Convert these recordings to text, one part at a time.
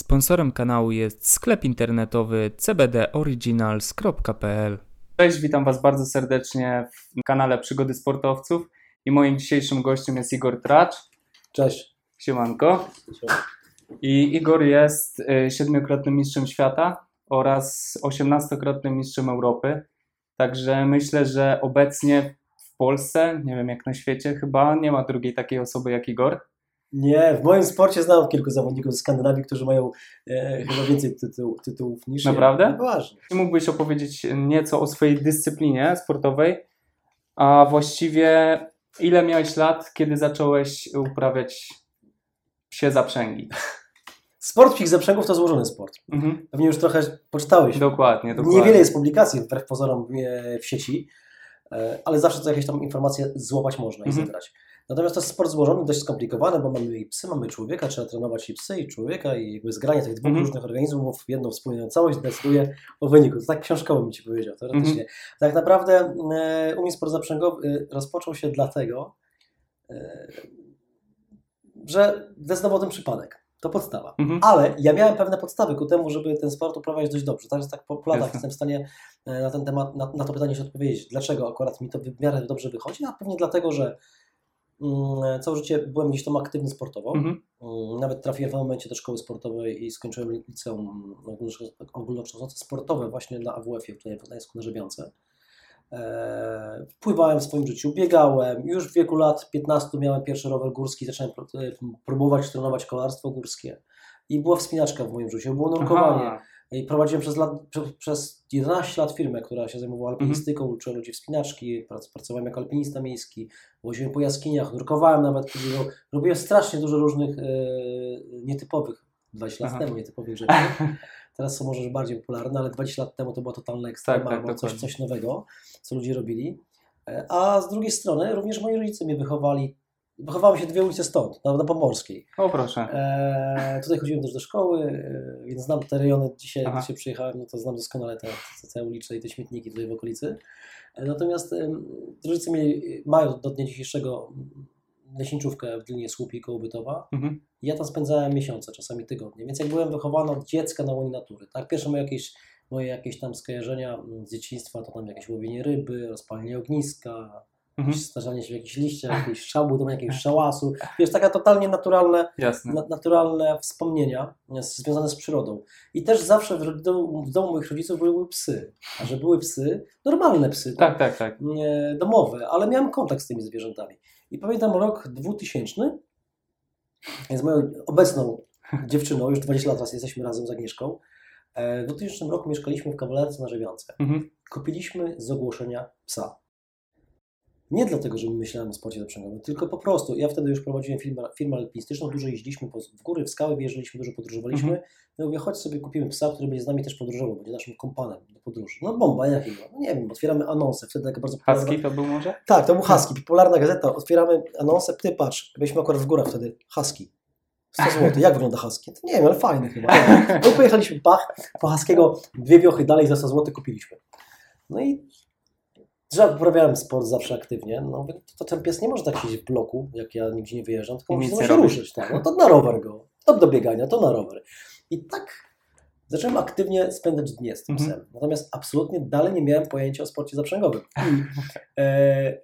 Sponsorem kanału jest sklep internetowy cbdoriginals.pl. Cześć, witam Was bardzo serdecznie w kanale Przygody Sportowców i moim dzisiejszym gościem jest Igor Tracz. Cześć. Siemanko. I Igor jest y, siedmiokrotnym mistrzem świata oraz osiemnastokrotnym mistrzem Europy. Także myślę, że obecnie w Polsce, nie wiem jak na świecie, chyba nie ma drugiej takiej osoby jak Igor. Nie, w moim sporcie znam kilku zawodników z Skandynawii, którzy mają e, chyba więcej tytuł, tytułów niż Naprawdę? ja. Poważnie. Czy mógłbyś opowiedzieć nieco o swojej dyscyplinie sportowej, a właściwie ile miałeś lat, kiedy zacząłeś uprawiać psie zaprzęgi? Sport psich zaprzęgów to złożony sport. Mhm. Pewnie już trochę poczytałeś. Dokładnie, dokładnie. Niewiele jest publikacji wbrew pozorom e, w sieci, e, ale zawsze co jakieś tam informacje złapać można i Mhm. zebrać. Natomiast to jest sport złożony, dość skomplikowany, bo mamy i psy, mamy człowieka, trzeba trenować i psy, i człowieka, i jakby zgranie tych dwóch Mhm. różnych organizmów w jedną wspólną całość decyduje o wyniku. To tak książkowo bym Ci powiedział, teoretycznie. Tak naprawdę e, u mnie sport zaprzęgowy e, rozpoczął się dlatego, e, że zdecydował ten przypadek. To podstawa. Mhm. Ale ja miałem pewne podstawy ku temu, żeby ten sport uprawiać dość dobrze. Także tak po po latach Jasne. jestem w stanie na ten temat, na, na to pytanie się odpowiedzieć. Dlaczego akurat mi to w miarę dobrze wychodzi? A pewnie dlatego, że mm, całe życie byłem gdzieś tam aktywny sportowo. Mhm. Mm, Nawet trafiłem w pewnym momencie do szkoły sportowej i skończyłem liceum ogólnokształcące- sportowe właśnie na AWF-ie tutaj w Gdańsku na Żebiance. Eee, Pływałem w swoim życiu, biegałem. Już w wieku lat 15 miałem pierwszy rower górski, zacząłem e, próbować trenować kolarstwo górskie. I była wspinaczka w moim życiu, było nurkowanie. Aha. I prowadziłem przez, lat, prze- przez 11 lat firmę, która się zajmowała alpinistyką, uczyłem ludzi wspinaczki, prac, pracowałem jako alpinista miejski, woziłem po jaskiniach, nurkowałem nawet, robiłem strasznie dużo różnych e, nietypowych, 20 lat Aha. temu nietypowych rzeczy. Teraz są może bardziej popularne, ale 20 lat temu to była totalna ekstrema, Tak, tak, albo coś, coś nowego, co ludzie robili. E, A z drugiej strony również moi rodzice mnie wychowali, wychowałem się dwie ulice stąd, na, na Pomorskiej. O proszę. E, tutaj chodziłem też do szkoły, e, więc znam te rejony. Dzisiaj, Aha. dzisiaj przyjechałem, no to znam doskonale te, te ulice i te śmietniki tutaj w okolicy. E, natomiast rodzice mieli, mają do dnia dzisiejszego leśniczówkę w Dolinie Słupi koło Bytowa. Mhm. Ja tam spędzałem miesiące, czasami tygodnie. Więc jak byłem wychowany od dziecka na łonie natury, tak? Pierwsze moje jakieś, moje jakieś tam skojarzenia mm, z dzieciństwa to tam jakieś łowienie ryby, rozpalenie ogniska, Mhm. starzanie się w jakichś liściach, jakiejś szabu, tam jakiegoś szałasu. Wiesz, taka totalnie naturalne, na, naturalne wspomnienia związane z przyrodą. I też zawsze w domu, w domu moich rodziców były psy. A że były psy, normalne psy, Tak, tak, tak. nie, domowe, ale miałem kontakt z tymi zwierzętami. I pamiętam rok 2000, z moją obecną dziewczyną, już 20 lat raz jesteśmy razem z Agnieszką. E, W 2000 roku mieszkaliśmy w kawalerce na Żebiance. Mhm. Kupiliśmy z ogłoszenia psa. Nie dlatego, że myślałem o sporcie zaprzęgowym, tylko po prostu. Ja wtedy już prowadziłem firmę, firmę alpinistyczną, dużo jeździliśmy po, w góry, w skały, wjeżdżaliśmy, dużo podróżowaliśmy. Mhm. Ja mówię, chodź sobie kupimy psa, który będzie z nami też podróżował, będzie naszym kompanem do podróży. No bomba, jakiego? No nie wiem, otwieramy anonsę, wtedy taka bardzo popularna... Husky to był może? Tak, to był Husky, popularna gazeta. Otwieramy anonsę, ty patrz, byliśmy akurat w górach wtedy, Husky. 100 zł. Jak wygląda Husky? To nie wiem, ale fajny chyba. No pojechaliśmy, pach, po Huskiego dwie wiochy dalej za 100 zł kupiliśmy. No i że uprawiałem sport zawsze aktywnie, no mówię, to, to ten pies nie może tak siedzieć w bloku, jak ja nigdzie nie wyjeżdżam, tylko musi się ruszyć. Tak. No to na rower go, to do biegania, to na rower. I tak zacząłem aktywnie spędzać dnie z tym Mhm. psem. Natomiast absolutnie dalej nie miałem pojęcia o sporcie zaprzęgowym. E,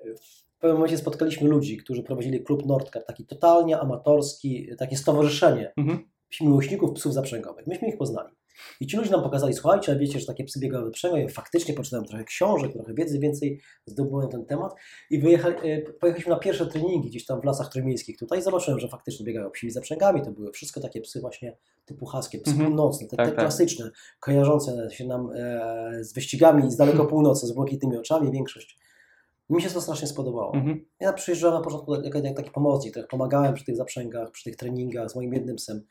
w pewnym momencie spotkaliśmy ludzi, którzy prowadzili klub Nordkap, taki totalnie amatorski, takie stowarzyszenie Mhm. miłośników psów zaprzęgowych. Myśmy ich poznali. I ci ludzie nam pokazali, słuchajcie, a wiecie, że takie psy biegały zaprzęgowe. Ja faktycznie poczytałem trochę książek, trochę wiedzy więcej zdobyłem ten temat i wyjechali, e, pojechaliśmy na pierwsze treningi gdzieś tam w lasach trójmiejskich tutaj i zobaczyłem, że faktycznie biegają psimi zaprzęgami. To były wszystko takie psy właśnie typu huskie, psy Mhm. północne, te, Tak, te tak. klasyczne, kojarzące się nam e, z wyścigami z daleko północy, z błękitnymi oczami większość. Mi się to strasznie spodobało. Mhm. Ja przyjeżdżałem na początku jako jak taki pomocnik, trochę pomagałem przy tych zaprzęgach, przy tych treningach z moim jednym psem.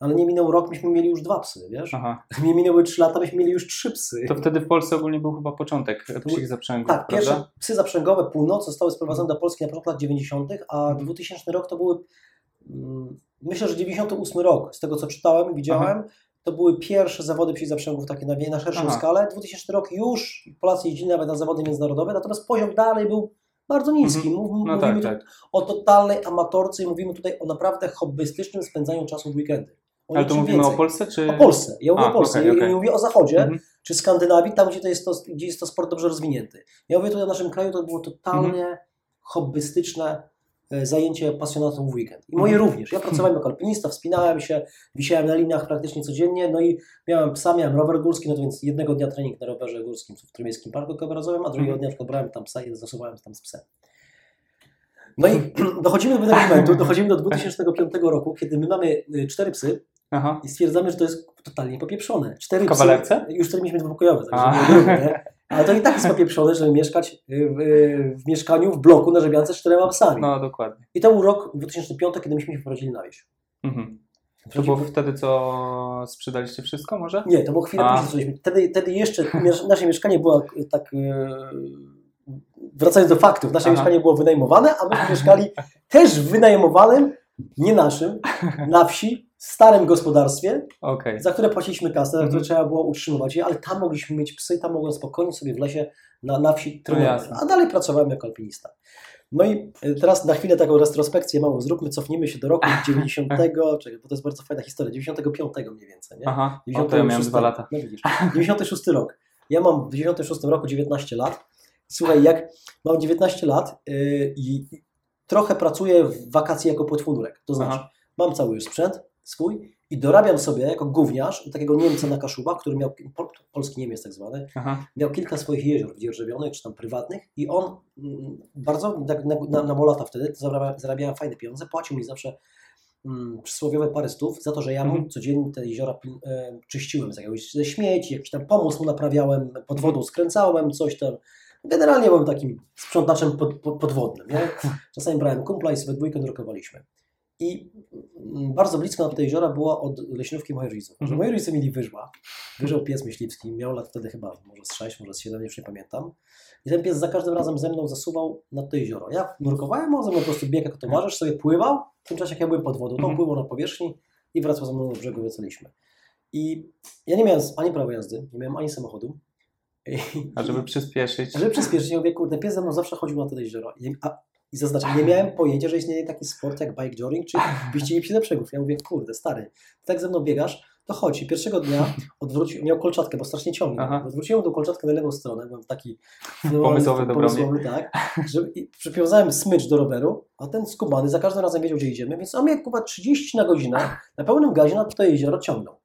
Ale nie minął rok, myśmy mieli już dwa psy, wiesz? Aha. Nie minęły trzy lata, myśmy mieli już trzy psy. To wtedy w Polsce ogólnie był chyba początek psich zaprzęgów, tak, prawda? pierwsze psy zaprzęgowe północy zostały sprowadzone do Polski na początku lat 90., a 2000 rok to były, mm, myślę, że 98 rok, z tego co czytałem i widziałem, to były pierwsze zawody psich zaprzęgów takie na, na szerszą Aha. skalę. 2000 rok już Polacy jeździli nawet na zawody międzynarodowe, natomiast poziom dalej był bardzo niski. Mhm. Mów- No mówimy tak, tak. o totalnej amatorce i mówimy tutaj o naprawdę hobbystycznym spędzaniu czasu w weekendy. Ale niczym mówimy więcej. o Polsce, czy... O Polsce. Ja mówię A, o Polsce. okej, Ja- okej. Ja mówię o Zachodzie, Mhm. czy Skandynawii, tam gdzie, to jest to, gdzie jest to sport dobrze rozwinięty. Ja mówię tutaj o naszym kraju, to było totalnie Mhm. hobbystyczne e, zajęcie pasjonatów w weekend. I moje Mhm. również. Ja pracowałem jako alpinista, wspinałem się, wisiałem na liniach praktycznie codziennie, no i miałem psa, miałem rower górski, no to więc jednego dnia trening na rowerze górskim w Trójmiejskim Parku Krajorazowym, a drugiego Mhm. dnia brałem tam psa i zasuwałem tam z psem. No i dochodzimy do momentu, dochodzimy do 2005 roku, kiedy my mamy y, cztery psy, Aha. i stwierdzamy, że to jest totalnie popieprzone. Cztery W kawalerce? Psy, już wtedy mieliśmy dwupokojowe, także nie nie? Ale to i tak jest popieprzone, żeby mieszkać y, w, y, w mieszkaniu, w bloku na Żebiance z czterema psami. No, dokładnie. I to był rok 2005, kiedy myśmy się wprowadzili na wieś. Mhm. To było wtedy, co sprzedaliście wszystko może? Nie, to było chwilę A. później. Wtedy, wtedy jeszcze nasze mieszkanie było tak... y, Wracając do faktów, nasze Aha. mieszkanie było wynajmowane, a myśmy mieszkali też w wynajmowanym, nie naszym, na wsi, starym gospodarstwie, Okej. za które płaciliśmy kasę, za które Mhm. trzeba było utrzymywać je, ale tam mogliśmy mieć psy, tam mogłem spokojnie sobie w lesie na, na wsi trenować. jasne. A dalej pracowałem jako alpinista. No i y, teraz na chwilę taką retrospekcję małą zróbmy, cofnijmy się do roku 90, czekaj, bo to jest bardzo fajna historia, 95 mniej więcej, nie? Aha, o, to ja miałem 96 dwa lata. No widzisz, 96 rok. Ja mam w 96 roku 19 lat. Słuchaj, jak mam 19 lat yy, i trochę pracuję w wakacje jako płetwonurek. To znaczy, Aha. mam cały już sprzęt swój i dorabiam sobie jako gówniarz u takiego Niemca na Kaszubach, który miał, pol, polski Niemiec tak zwany, Aha. miał kilka swoich jezior dzierżawionych, czy tam prywatnych i on mm, bardzo, tak na, na, na Molata wtedy, to zarabia, zarabiałem fajne pieniądze, płacił mi zawsze mm, przysłowiowe parę stów za to, że ja mu Mhm. codziennie te jeziora e, czyściłem z jakiegoś ze śmieci, jakiś tam pomysł mu naprawiałem, pod wodą skręcałem, coś tam. Generalnie byłem takim sprzątaczem pod, pod, podwodnym. Nie? Czasami brałem kumpla i sobie dwójkę drukowaliśmy. I bardzo blisko na te jeziora było od leśnówki moich rodziców. Mhm. moi rodzice mieli wyżła. Wyżał pies myśliwski, miał lat wtedy chyba może z 6, może z 7, już nie pamiętam. I ten pies za każdym razem ze mną zasuwał na to jezioro. Ja nurkowałem, on ze mną po prostu biegł jako towarzysz, sobie pływał, w tym czasie jak ja byłem pod wodą, to on Mhm. pływał na powierzchni i wracał ze mną do brzegu, wracaliśmy. I ja nie miałem ani prawa jazdy, nie miałem ani samochodu. I, A żeby przyspieszyć. żeby przyspieszyć, ja mówię, kurde, pies ze mną zawsze chodził na to jezioro. A, i zaznaczam, nie miałem pojęcia, że istnieje taki sport jak bike jogging, czy wyścigi psi do brzegów. Ja mówię, kurde, stary, ty tak ze mną biegasz, to chodź. I pierwszego dnia odwrócił, miał kolczatkę, bo strasznie ciągnął. Aha. Odwróciłem tą kolczatkę na lewą stronę, byłem taki Pomysłowy pomysłowy tak, że przywiązałem smycz do roweru, a ten skubany za każdym razem wiedział, gdzie idziemy, więc on mnie chyba 30 na godzinę na pełnym gazie na to jezioro ciągnął.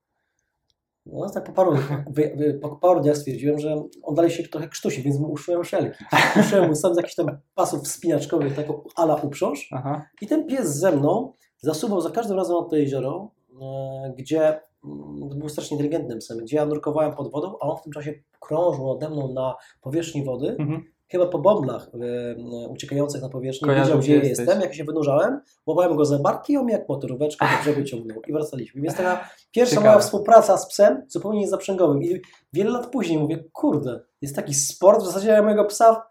No, tak po paru, wy, po paru dniach stwierdziłem, że on dalej się trochę krztusi, więc mu uszyłem szelki. Uszyłem mu sam z jakichś tam pasów wspinaczkowych, taką ala uprząż Aha. i ten pies ze mną zasuwał za każdym razem na to jezioro, e, gdzie mm, był strasznie inteligentnym psem, gdzie ja nurkowałem pod wodą, a on w tym czasie krążył nade mną na powierzchni wody, Mhm. Chyba po bąblach e, uciekających na powierzchnię, Kojarzę, wiedział, gdzie jesteś. jestem, jak się wynurzałem, łapałem go za barki i on jak motoróweczkę do brzegu ciągnął i wracaliśmy. Więc taka pierwsza Ciekawe. moja współpraca z psem, zupełnie niezaprzęgowym. I wiele lat później mówię, kurde, jest taki sport, w zasadzie ja mojego psa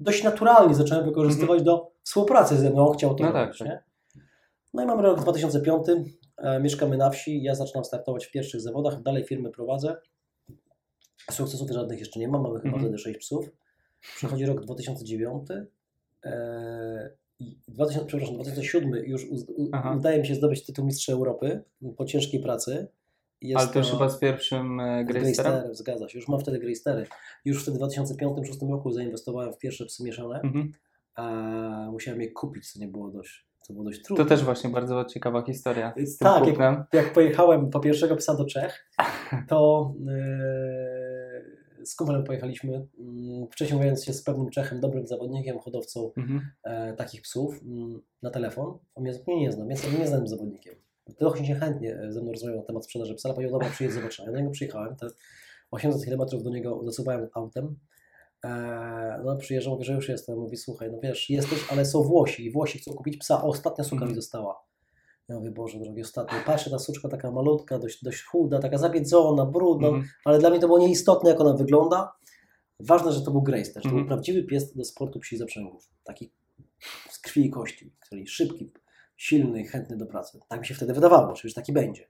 dość naturalnie zacząłem wykorzystywać do współpracy ze mną, on chciał to No tak, robić. tak. Nie? No i mamy rok 2005, e, mieszkamy na wsi, ja zaczynam startować w pierwszych zawodach, dalej firmy prowadzę. Sukcesów żadnych jeszcze nie mam, mamy chyba Mhm. wtedy 6 psów. Przychodzi rok 2009 e, i 2000, przepraszam, 2007 już u, udaje mi się zdobyć tytuł Mistrza Europy po ciężkiej pracy. Jest Ale to już chyba z pierwszym e, Greysterem? Zgadza się. Już mam wtedy Greystery. Już wtedy w 2005-2006 roku zainwestowałem w pierwsze psy mieszane. Mhm. A musiałem je kupić, co nie było dość, co było dość trudne. To też właśnie bardzo ciekawa historia z tym Tak, jak- jak pojechałem po pierwszego psa do Czech, to yy, z kumplem pojechaliśmy, yy, wcześniej mówiąc się z pewnym Czechem, dobrym zawodnikiem, hodowcą Mhm. e, takich psów yy, na telefon. On mnie zupełnie nie zna, więc ja nie znam zawodnikiem. Dość niechętnie ze mną rozmawiał na temat sprzedaży psa, ale powiedział, dobra, przyjedź, zobaczymy. Ja do niego przyjechałem, te 800 km do niego zasuwałem autem. E, no przyjeżdżał, mówi, że już jestem. Mówi, słuchaj, no wiesz, jesteś, ale są Włosi i Włosi chcą kupić psa, a ostatnia suka Mhm. mi została. Ja mówię, Boże drogi, ostatnia. Patrzę, ta suczka taka malutka, dość, dość chuda, taka zabiedzona, brudna, Mhm. ale dla mnie to było nieistotne, jak ona wygląda. Ważne, że to był Grace też. To Mhm. był prawdziwy pies do sportu psi zaprzęgów. Taki z krwi i kości, który szybki, silny, chętny do pracy. Tak mi się wtedy wydawało, oczywiście taki będzie.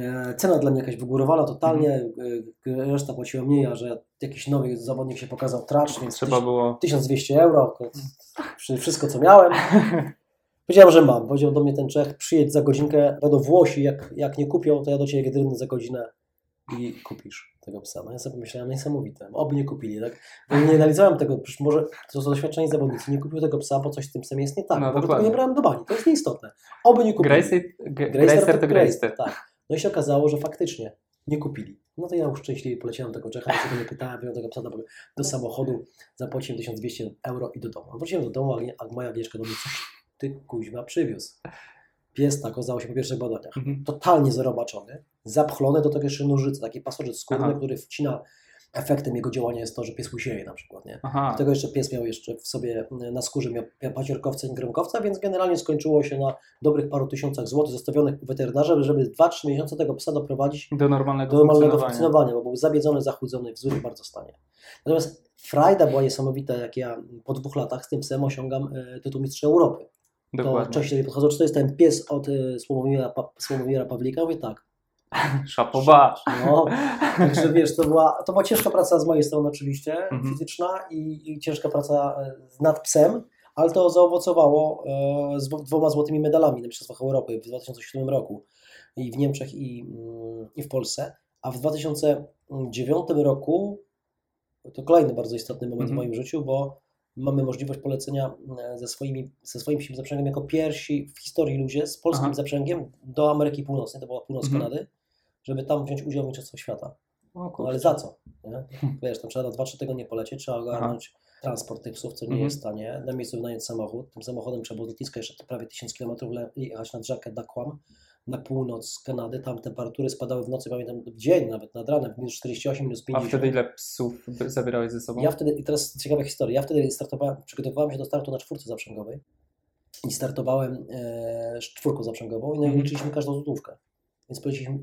E, Cena dla mnie jakaś wygórowana totalnie, e, reszta płaciła mniej, a że jakiś nowy zawodnik się pokazał tracz, więc Trzeba było... 1200 euro, to wszystko co miałem. Powiedziałem, że mam. Powiedział do mnie ten Czech, przyjedź za godzinkę, będą Włosi, jak, jak nie kupią, to ja do Ciebie jedryny za godzinę i kupisz tego psa. No ja sobie pomyślałem, niesamowite, oby nie kupili, tak? Bo nie analizowałem tego, przecież może to są doświadczeni zawodnicy, nie kupił tego psa, bo coś z tym psem jest nie tak, No, bo tego dokładnie. nie brałem do bani, to jest nieistotne. Oby nie kupili. Gracer, G- Gracer to Gracer. Tak. No i się okazało, że faktycznie nie kupili. No to ja już szczęśliwie poleciałem tego Czecha, ja go nie pytałem, wziąłem tego psa do, do samochodu, zapłaciłem 1200 euro i do domu. No Wróciłem do domu, a, a moja Agnieszka do mnie, coś ty kuźma przywiózł. Pies tak okazało się po pierwszych badaniach. Mhm. Totalnie zerobaczony, zapchlony do tego jeszcze nożyce, taki pasożyt skórny, Aha. który wcina, efektem jego działania jest to, że pies łysieje na przykład, nie? Aha, Do tego jeszcze pies miał jeszcze w sobie e, na skórze miał paciorkowca i gromkowca, więc generalnie skończyło się na dobrych paru tysiącach złotych zostawionych u weterynarza, żeby 2-3 miesiące tego psa doprowadzić do normalnego, do normalnego funkcjonowania. bo był zabiedzony, zachudzony, w złym bardzo stanie. Natomiast frajda była niesamowita, jak ja po dwóch latach z tym psem osiągam e, tytuł mistrza Europy. To Dokładnie. częściej do mnie podchodzą, czy to jest ten pies od e, Sławomira, pa, Sławomira Pawlika? Mówię tak. Szapoba. No, także wiesz, to była, to była ciężka praca z mojej strony oczywiście, Mhm. fizyczna i, i ciężka praca e, nad psem, ale to zaowocowało e, z dwo- dwoma złotymi medalami na Mistrzostwach Europy w 2007 roku i w Niemczech i, mm, i w Polsce, a w 2009 roku to kolejny bardzo istotny moment Mhm. w moim życiu, bo mamy możliwość polecenia e, ze, swoimi, ze swoim psim zaprzęgiem jako pierwsi w historii ludzie z polskim Aha. zaprzęgiem do Ameryki Północnej, to była północ Mhm. Kanady, żeby tam wziąć udział w Mistrzostwach Świata. O No ale za co? Nie? Wiesz, tam trzeba na 2-3 tygodnie polecieć, trzeba ogarnąć transport tych psów, co nie Mhm. jest tanie. Na miejscu wynająć samochód. Tym samochodem trzeba było z lotniska jeszcze prawie 1000 km jechać nad rzekę Dakłam na północ Kanady. Tam temperatury spadały w nocy, pamiętam w dzień nawet, nad ranem, minus 48, minus A 50. wtedy ile psów zabierałeś ze sobą? Ja wtedy, i teraz ciekawa historia, ja wtedy startowałem, przygotowywałem się do startu na czwórce zaprzęgowej i startowałem e, czwórką zaprzęgową i no i Mhm. liczyliśmy każdą złotówkę. Więc poleciliśmy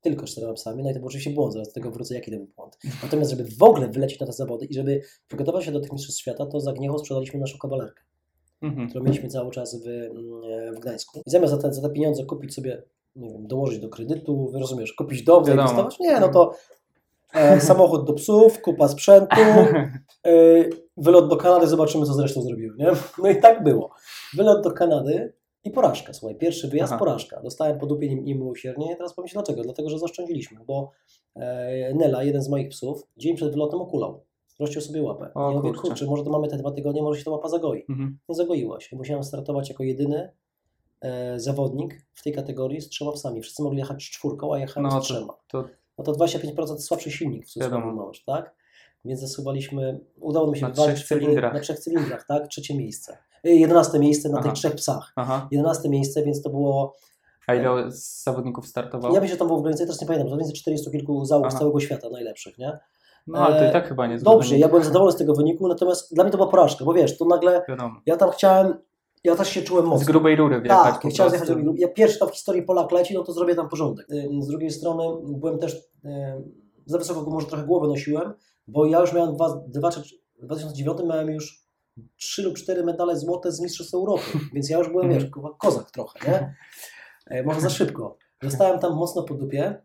tylko czterema psami, no i to był oczywiście błąd, zaraz do tego wrócę, jaki to był błąd. Natomiast, żeby w ogóle wylecieć na te zawody i żeby przygotować się do tych mistrzostw świata, to za Gniechą sprzedaliśmy naszą kawalerkę, Mhm. którą mieliśmy cały czas w, mm, w Gdańsku. I zamiast za te, za te pieniądze kupić sobie, nie wiem, dołożyć do kredytu, rozumiesz, kupić dom, zainwestować, nie, no to e, samochód do psów, kupa sprzętu, e, wylot do Kanady, zobaczymy, co zresztą zrobiły, nie? No i tak było. Wylot do Kanady i porażka, słuchaj, pierwszy wyjazd, Aha. porażka. Dostałem po dupie nie- niemiłosiernie i teraz powiem Ci dlaczego. Dlatego, że zaoszczędziliśmy, bo e, Nela, jeden z moich psów, dzień przed wylotem okulał. Rozciął sobie łapę. O, ja mówię, kurczę. kurczę, może to mamy te dwa tygodnie, może się ta łapa zagoi. Mhm. Nie zagoiła się. Musiałem startować jako jedyny e, zawodnik w tej kategorii z trzema psami. Wszyscy mogli jechać czwórką, a jechałem No z to- trzema. To No to 25% słabszy silnik w cudzysłowie masz, tak? Więc zasuwaliśmy, udało mi się Na cylindrach. Na trzech cylindrach, tak? Trzecie miejsce. Y, Jedenaste miejsce na Aha. tych trzech psach. Aha. Jedenaste miejsce, więc to było, A ile zawodników startowało? ja myślę, że tam było w granicy, teraz nie pamiętam, to więcej 400 kilku załóg z całego świata najlepszych, nie? No ale to i E, tak chyba nie Dobrze, ja byłem zadowolony z tego wyniku, natomiast dla mnie to była porażka, bo wiesz, to nagle, Wiadomo. ja tam chciałem, ja też się czułem Z mocno. grubej rury wjechać Tak, ja chciałem zjechać do. Ja pierwszy tam w historii Polak leci, no to zrobię tam porządek. Ym, Z drugiej strony byłem też, ym, za wysoko może trochę głowę nosiłem, bo ja już miałem dwa, dwa czy, w 2009 miałem już trzy lub cztery medale złote z Mistrzostw Europy, więc ja już byłem, wiesz, Mhm. ko- kozak trochę, nie? E, Może za szybko. Zostałem tam mocno po dupie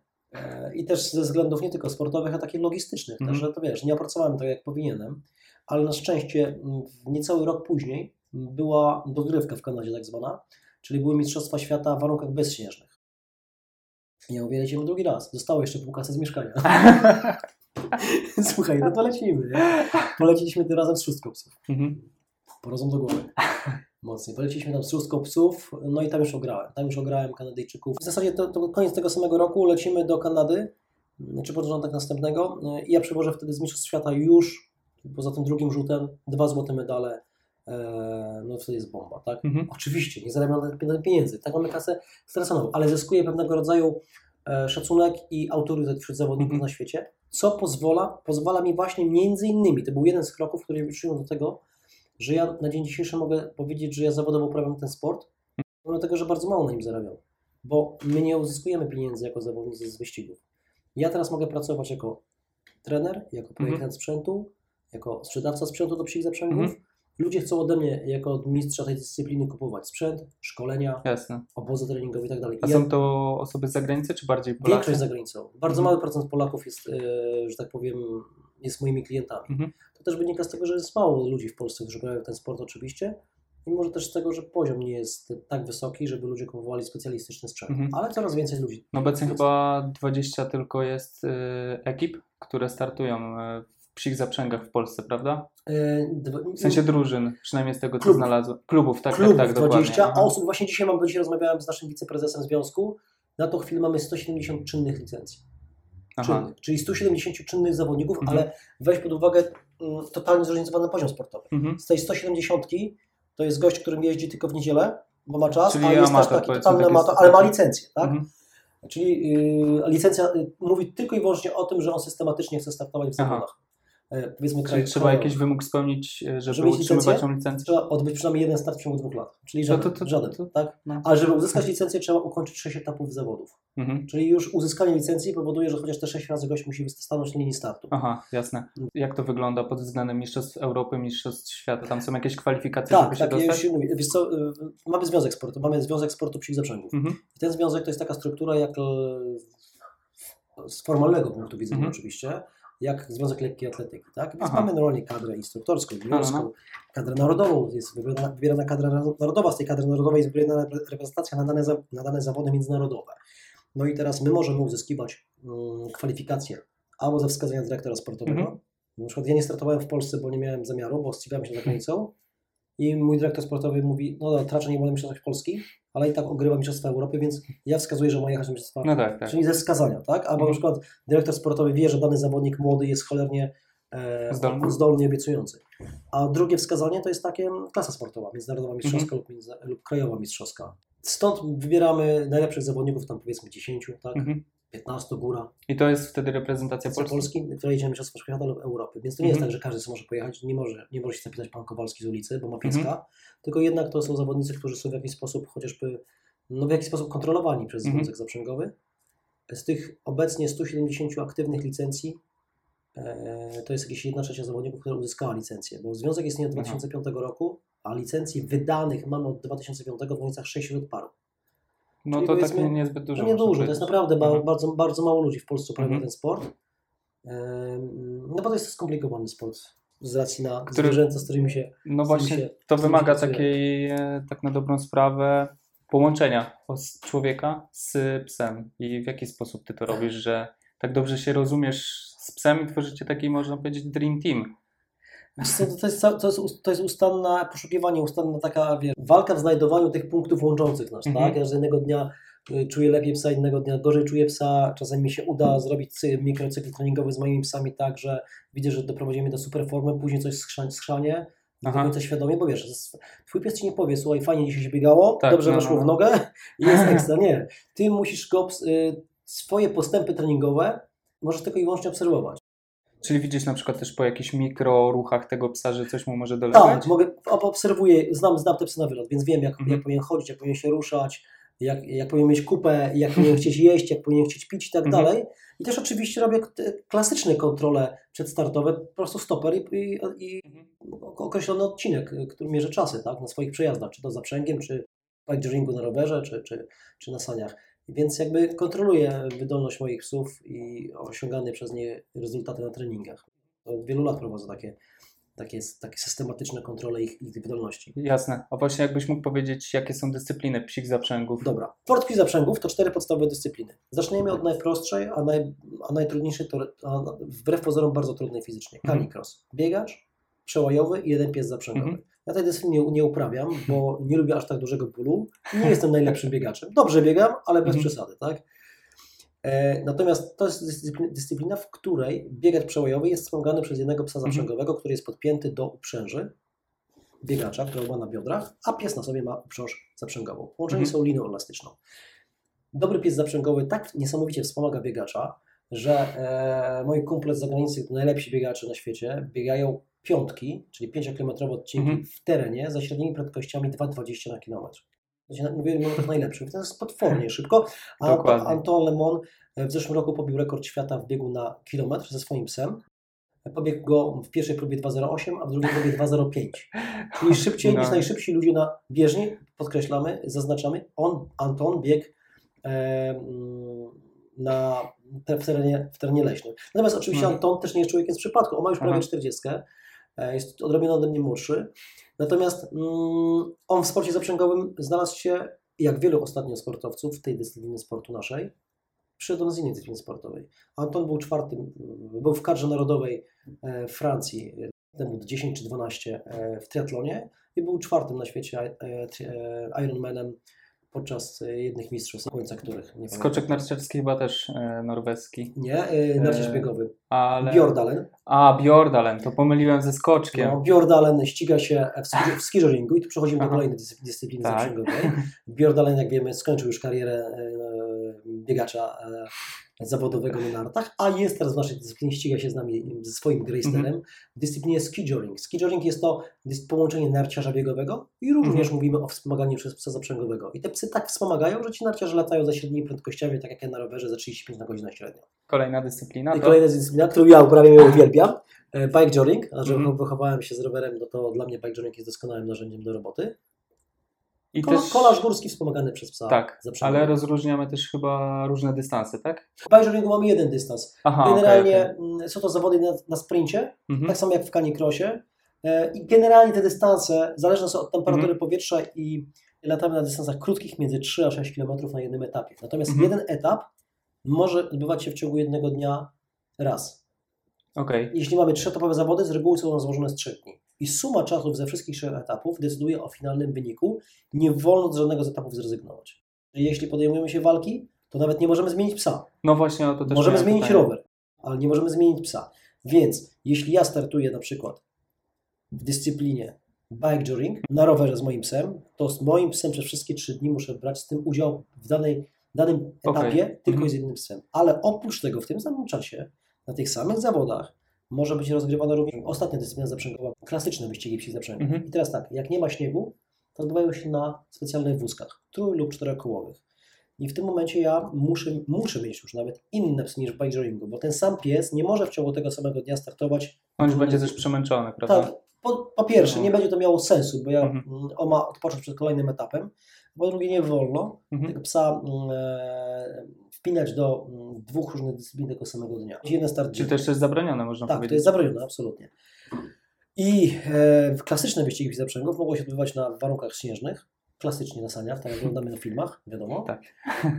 i też ze względów nie tylko sportowych, a takich logistycznych, Mhm. także to wiesz, nie opracowałem tak jak powinienem, ale na szczęście m, w niecały rok później m, była dogrywka w Kanadzie tak zwana, czyli były Mistrzostwa Świata w warunkach bezśnieżnych. Mówię, lecimy drugi raz. Zostało jeszcze pół kasy z mieszkania. Słuchaj, no to lecimy, nie? Poleciliśmy tym razem z szóstką psów. Mhm. Porozum do głowy. Mocniej. Poleciliśmy tam z szóstką psów, no i tam już ograłem. Tam już ograłem Kanadyjczyków. W zasadzie to, to koniec tego samego roku lecimy do Kanady, czy początek następnego i ja przywożę wtedy z Mistrzostw Świata już, poza tym drugim rzutem, dwa złote medale. E, No wtedy jest bomba, tak? Mhm. Oczywiście, nie zarabiam na pieniędzy. Tak mamy kasę straconą, ale zyskuję pewnego rodzaju e, szacunek i autorytet wśród zawodników Mhm. na świecie, co pozwala, pozwala mi właśnie między innymi, to był jeden z kroków, który przyczynił do tego, że ja na dzień dzisiejszy mogę powiedzieć, że ja zawodowo uprawiam ten sport, mimo tego, że bardzo mało na nim zarabiam, bo my nie uzyskujemy pieniędzy jako zawodnicy z wyścigów. Ja teraz mogę pracować jako trener, jako projektant sprzętu, jako sprzedawca sprzętu do psich zaprzęgów. Mhm. Ludzie chcą ode mnie jako od mistrza tej dyscypliny kupować sprzęt, szkolenia, Jasne. obozy treningowe i tak dalej. A I są to osoby z zagranicy, czy bardziej Polacy? Większość za granicą. Bardzo Mhm. mały procent Polaków jest, e, że tak powiem, jest moimi klientami. Mhm. To też wynika z tego, że jest mało ludzi w Polsce, którzy uprawiają ten sport oczywiście i może też z tego, że poziom nie jest tak wysoki, żeby ludzie kupowali specjalistyczny sprzęt. Mhm. Ale coraz więcej ludzi. No obecnie Jest. chyba 20 tylko jest y, ekip, które startują y, w psich zaprzęgach w Polsce, prawda? Dwa- W sensie drużyn, przynajmniej z tego co Klubów. znalazłem. Klubów, tak, klubów tak, tak, dokładnie. 20, Aha. a osób właśnie dzisiaj mam, dzisiaj rozmawiałem z naszym wiceprezesem związku, na tą chwilę mamy 170 czynnych licencji. Aha. Czynnych, czyli 170 czynnych zawodników, Mhm. ale weź pod uwagę mm, totalnie zróżnicowany poziom sportowy. Mhm. Z tej 170 to jest gość, którym jeździ tylko w niedzielę, bo ma czas, Czyli a jest amator, też taki totalny taki amator, ale ma licencję, tak? Mhm. Czyli y, licencja y, mówi tylko i wyłącznie o tym, że on systematycznie chce startować w zawodach. E, powiedzmy Czyli kraj, trzeba krajowych. jakiś wymóg spełnić, y, żeby, Żeby utrzymywać licencję? licencję? Trzeba odbyć przynajmniej jeden start w ciągu dwóch lat. Czyli żaden, to- to- żaden to- tak? no. Ale żeby uzyskać licencję, trzeba ukończyć 6 etapów zawodów. Mhm. Czyli już uzyskanie licencji powoduje, że chociaż te 6 razy gość musi stanąć na linii startu. Aha, jasne. Jak to wygląda pod względem Mistrzostw Europy, Mistrzostw Świata? Tam są jakieś kwalifikacje, żeby Tak, się tak, ja już dostać? się mówię. Wiesz co, y, mamy związek sportu, mamy związek sportu psich zaprzęgów. Mhm. I ten związek to jest taka struktura jak e, z formalnego punktu widzenia Mhm. oczywiście, jak Związek Lekkiej Atletyki, tak? Więc Aha. mamy normalnie kadrę instruktorską, juniorską, kadrę narodową, jest wybierana, wybierana kadra narodowa, z tej kadry narodowej jest wybierana repre- reprezentacja na dane, na dane zawody międzynarodowe. No i teraz my możemy uzyskiwać mm, kwalifikacje albo ze wskazania dyrektora sportowego. Mhm. Na przykład ja nie startowałem w Polsce, bo nie miałem zamiaru, bo ścigałem się za granicą i mój dyrektor sportowy mówi, no dobra, raczej nie będę mistrzostw Polski, ale i tak ogrywa Mistrzostwa Europy, więc ja wskazuję, że ma jechać na Mistrzostwa No tak, tak. Czyli ze wskazania, tak? Albo Mhm. na przykład dyrektor sportowy wie, że dany zawodnik młody jest cholernie e, Zdolny. zdolny i obiecujący. A drugie wskazanie to jest takie klasa sportowa, międzynarodowa mistrzowska Mhm. lub, lub krajowa mistrzowska. Stąd wybieramy najlepszych zawodników, tam powiedzmy 10, tak? Mhm. 15 góra. I to jest wtedy reprezentacja Polski, Polski? Która jedzie na Mistrzostwa Świata lub Europy. Więc to nie jest Mhm. tak, że każdy sobie może pojechać, nie może, nie może się zapisać pan Kowalski z ulicy, bo ma pieska, Mhm. tylko jednak to są zawodnicy, którzy są w jakiś sposób chociażby, no w jakiś sposób kontrolowani przez Mhm. Związek Zaprzęgowy. Z tych obecnie 170 aktywnych licencji e, to jest jakieś 1 trzecia zawodników, która uzyskała licencję, bo Związek istnieje od Aha. 2005 roku, a licencji wydanych mamy od 2005 w granicach 600 paru. No Czyli to tak nie, niezbyt dużo. Dużo, to jest naprawdę ba- Mhm. bardzo, bardzo mało ludzi w Polsce uprawia Mhm. ten sport. No bo to jest skomplikowany sport z racji na Który- zwierzęta, z którymi się No właśnie, się- to wymaga takiej, e, tak na dobrą sprawę, połączenia człowieka z psem. I w jaki sposób ty to robisz, że tak dobrze się rozumiesz z psem i tworzycie taki, można powiedzieć, dream team. To, jest, to, jest, to jest ustanna poszukiwanie, ustanna taka wiesz, walka w znajdowaniu tych punktów łączących nas, Mhm. tak? Ja jednego dnia y, czuję lepiej psa, innego dnia gorzej czuję psa, czasami mi się uda zrobić cy- mikrocykl treningowy z moimi psami tak, że widzę, że doprowadzimy do super formy, później coś skrzanie, skrzanie nie do końca świadomie, bo wiesz, twój pies ci nie powie, słuchaj, fajnie dzisiaj się biegało, Tak, dobrze no, weszło no, w no. nogę i jest ekstra. Nie, ty musisz go, y, swoje postępy treningowe możesz tylko i wyłącznie obserwować. Czyli widzisz na przykład też po jakichś mikroruchach tego psa, że coś mu może dolegać? Tak, mogę, ob- obserwuję, znam, znam te psy na wylot, więc wiem, jak, Mhm. jak powinien chodzić, jak powinien się ruszać, jak, jak powinien mieć kupę, jak powinien chcieć jeść, jak powinien chcieć pić i tak Mhm. dalej. I też oczywiście robię klasyczne kontrole przedstartowe, po prostu stoper i, i, i Mhm. określony odcinek, który mierzy czasy tak, na swoich przejazdach, czy to zaprzęgiem, czy bike na rowerze, czy, czy, czy na saniach. Więc jakby kontroluję wydolność moich psów i osiągane przez nie rezultaty na treningach. Od wielu lat prowadzę takie, takie, takie systematyczne kontrole ich, ich wydolności. Jasne. A właśnie jakbyś mógł powiedzieć, jakie są dyscypliny psich zaprzęgów? Dobra. Sport zaprzęgów to cztery podstawowe dyscypliny. Zaczniemy od najprostszej, a, naj, a najtrudniejszej to a wbrew pozorom bardzo trudnej fizycznie. Mhm. Canicross. Biegacz, przełajowy i jeden pies zaprzęgowy. Mhm. Ja tej dyscypliny nie, nie uprawiam, bo nie lubię aż tak dużego bólu. Nie jestem najlepszym biegaczem. Dobrze biegam, ale bez Mhm. przesady, tak? E, natomiast to jest dyscypli- dyscyplina, w której biegacz przełajowy jest wspomagany przez jednego psa Mhm. zaprzęgowego, który jest podpięty do uprzęży biegacza, którą ma na biodrach, a pies na sobie ma uprząż zaprzęgową. Połączeni Mhm. są liną elastyczną. Dobry pies zaprzęgowy tak niesamowicie wspomaga biegacza, że e, moi kumple z zagranicy, najlepsi biegacze na świecie, biegają piątki, czyli 5-kilometrowe odcinki Mhm. w terenie za średnimi prędkościami 2,20 na kilometr. Mówię o tych najlepszych, to jest potwornie szybko. A Dokładnie. Anton Lemon w zeszłym roku pobił rekord świata w biegu na kilometr ze swoim psem. Pobiegł go w pierwszej próbie 2.08, a w drugiej próbie 2.05. Czyli szybciej No. niż najszybsi ludzie na bieżni, podkreślamy, zaznaczamy. On, Anton, biegł e, mm, na, w, terenie, w terenie leśnym. Natomiast oczywiście Mhm. Anton też nie jest człowiekiem z przypadku. On ma już prawie Aha. 40. E, Jest odrobinę ode mnie młodszy. Natomiast mm, on w sporcie zaprzęgowym znalazł się, jak wielu ostatnio sportowców w tej dyscyplinie sportu naszej, przyszedł z innej dyscypliny sportowej. Anton był czwartym, mm, był w kadrze narodowej e, Francji, e, temu 10 czy 12 e, w triatlonie i był czwartym na świecie Ironmanem podczas e, jednych mistrzostw, końca których nie pamiętam. Skoczek narciarski chyba też e, norweski. Nie, e, narciarz E, biegowy. Ale... Bjordalen. A, Bjordalen, to pomyliłem ze skoczkiem. No, Bjordalen ściga się w, ski- w skiżeringu i tu przechodzimy do Aha. kolejnej dyscy- dyscypliny Tak. zaprzęgowej. Bjordalen, jak wiemy, skończył już karierę e, biegacza e, zawodowego na nartach, a jest teraz w naszej dyscyplinie, ściga się z nami ze swoim Greysterem Mhm. w dyscyplinie skijoring. Skijoring jest to dys- połączenie narciarza biegowego i również Mhm. mówimy o wspomaganiu przez psa zaprzęgowego. I te psy tak wspomagają, że ci narciarze latają za średnimi prędkościami, tak jak ja na rowerze, za 35 na godzinę średnio. Kolejna dyscyplina I to... kolejna dyscyplina, którą ja uprawiam i uwielbiam, e, bike jogging, a że Mhm. wychowałem się z rowerem, no to dla mnie bike jogging jest doskonałym narzędziem do roboty. I Kol- też... Kolarz górski wspomagany przez psa. Tak, ale rozróżniamy też chyba różne dystanse, tak? W joggingu mamy jeden dystans. Aha, Generalnie okej. mm, są to zawody na, na sprincie, Mhm. tak samo jak w canicrossie. E, I generalnie te dystanse zależne są od temperatury Mhm. powietrza i latamy na dystansach krótkich między 3 a 6 km na jednym etapie. Natomiast Mhm. jeden etap może odbywać się w ciągu jednego dnia raz. Okej. Jeśli mamy trzyetapowe zawody, z reguły są one złożone z trzech dni. I suma czasów ze wszystkich trzech etapów decyduje o finalnym wyniku. Nie wolno z żadnego z etapów zrezygnować. Jeśli podejmujemy się walki, to nawet nie możemy zmienić psa. No właśnie to też Możemy zmienić pytanie. rower, ale nie możemy zmienić psa. Więc jeśli ja startuję na przykład w dyscyplinie bike jogging na rowerze z moim psem, to z moim psem przez wszystkie trzy dni muszę brać z tym udział w danej, danym etapie tylko Mhm. z jednym psem. Ale oprócz tego w tym samym czasie na tych samych zawodach może być rozgrywana również ostatnia dyscyplina zaprzęgowa, klasyczne wyścigi psich zaprzęgów. Mhm. I teraz tak, jak nie ma śniegu, to odbywają się na specjalnych wózkach, trój- lub czterokołowych. I w tym momencie ja muszę, muszę mieć już nawet inne psy niż w bike joggingu, bo ten sam pies nie może w ciągu tego samego dnia startować. On już będzie też przemęczony, prawda? Tak, po, po pierwsze, No. nie będzie to miało sensu, bo ja, Mhm. mm, on ma odpocząć przed kolejnym etapem. Po drugie, nie wolno Mhm. tego psa mm, e, wpinać do mm, dwóch różnych dyscyplin tego samego dnia. Jeden start Czyli to jeszcze jest zabronione, można tak, to powiedzieć. jest zabronione, absolutnie. I e, klasyczne wyścigi zaprzęgów mogą się odbywać na warunkach śnieżnych, klasycznie na saniach, tak jak oglądamy na filmach, wiadomo, Tak.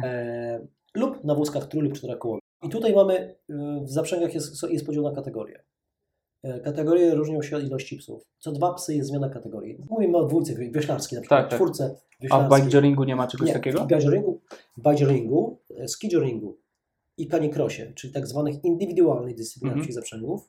e, lub na wózkach trój- lub czterokołowych. I tutaj mamy, e, w zaprzęgach jest, jest podział na kategorie. E, Kategorie różnią się od ilości psów. Co dwa psy jest zmiana kategorii. Mówimy o dwójce wi- wioślarskiej, na przykład Tak, tak. czwórce A w wioślarskiej. bike jogingu nie ma czegoś Nie, takiego? w bikejoringu, bikejoringu, e, skijoringu i canicrossie, czyli tak zwanych indywidualnych dyscyplinach Mhm. zaprzęgów,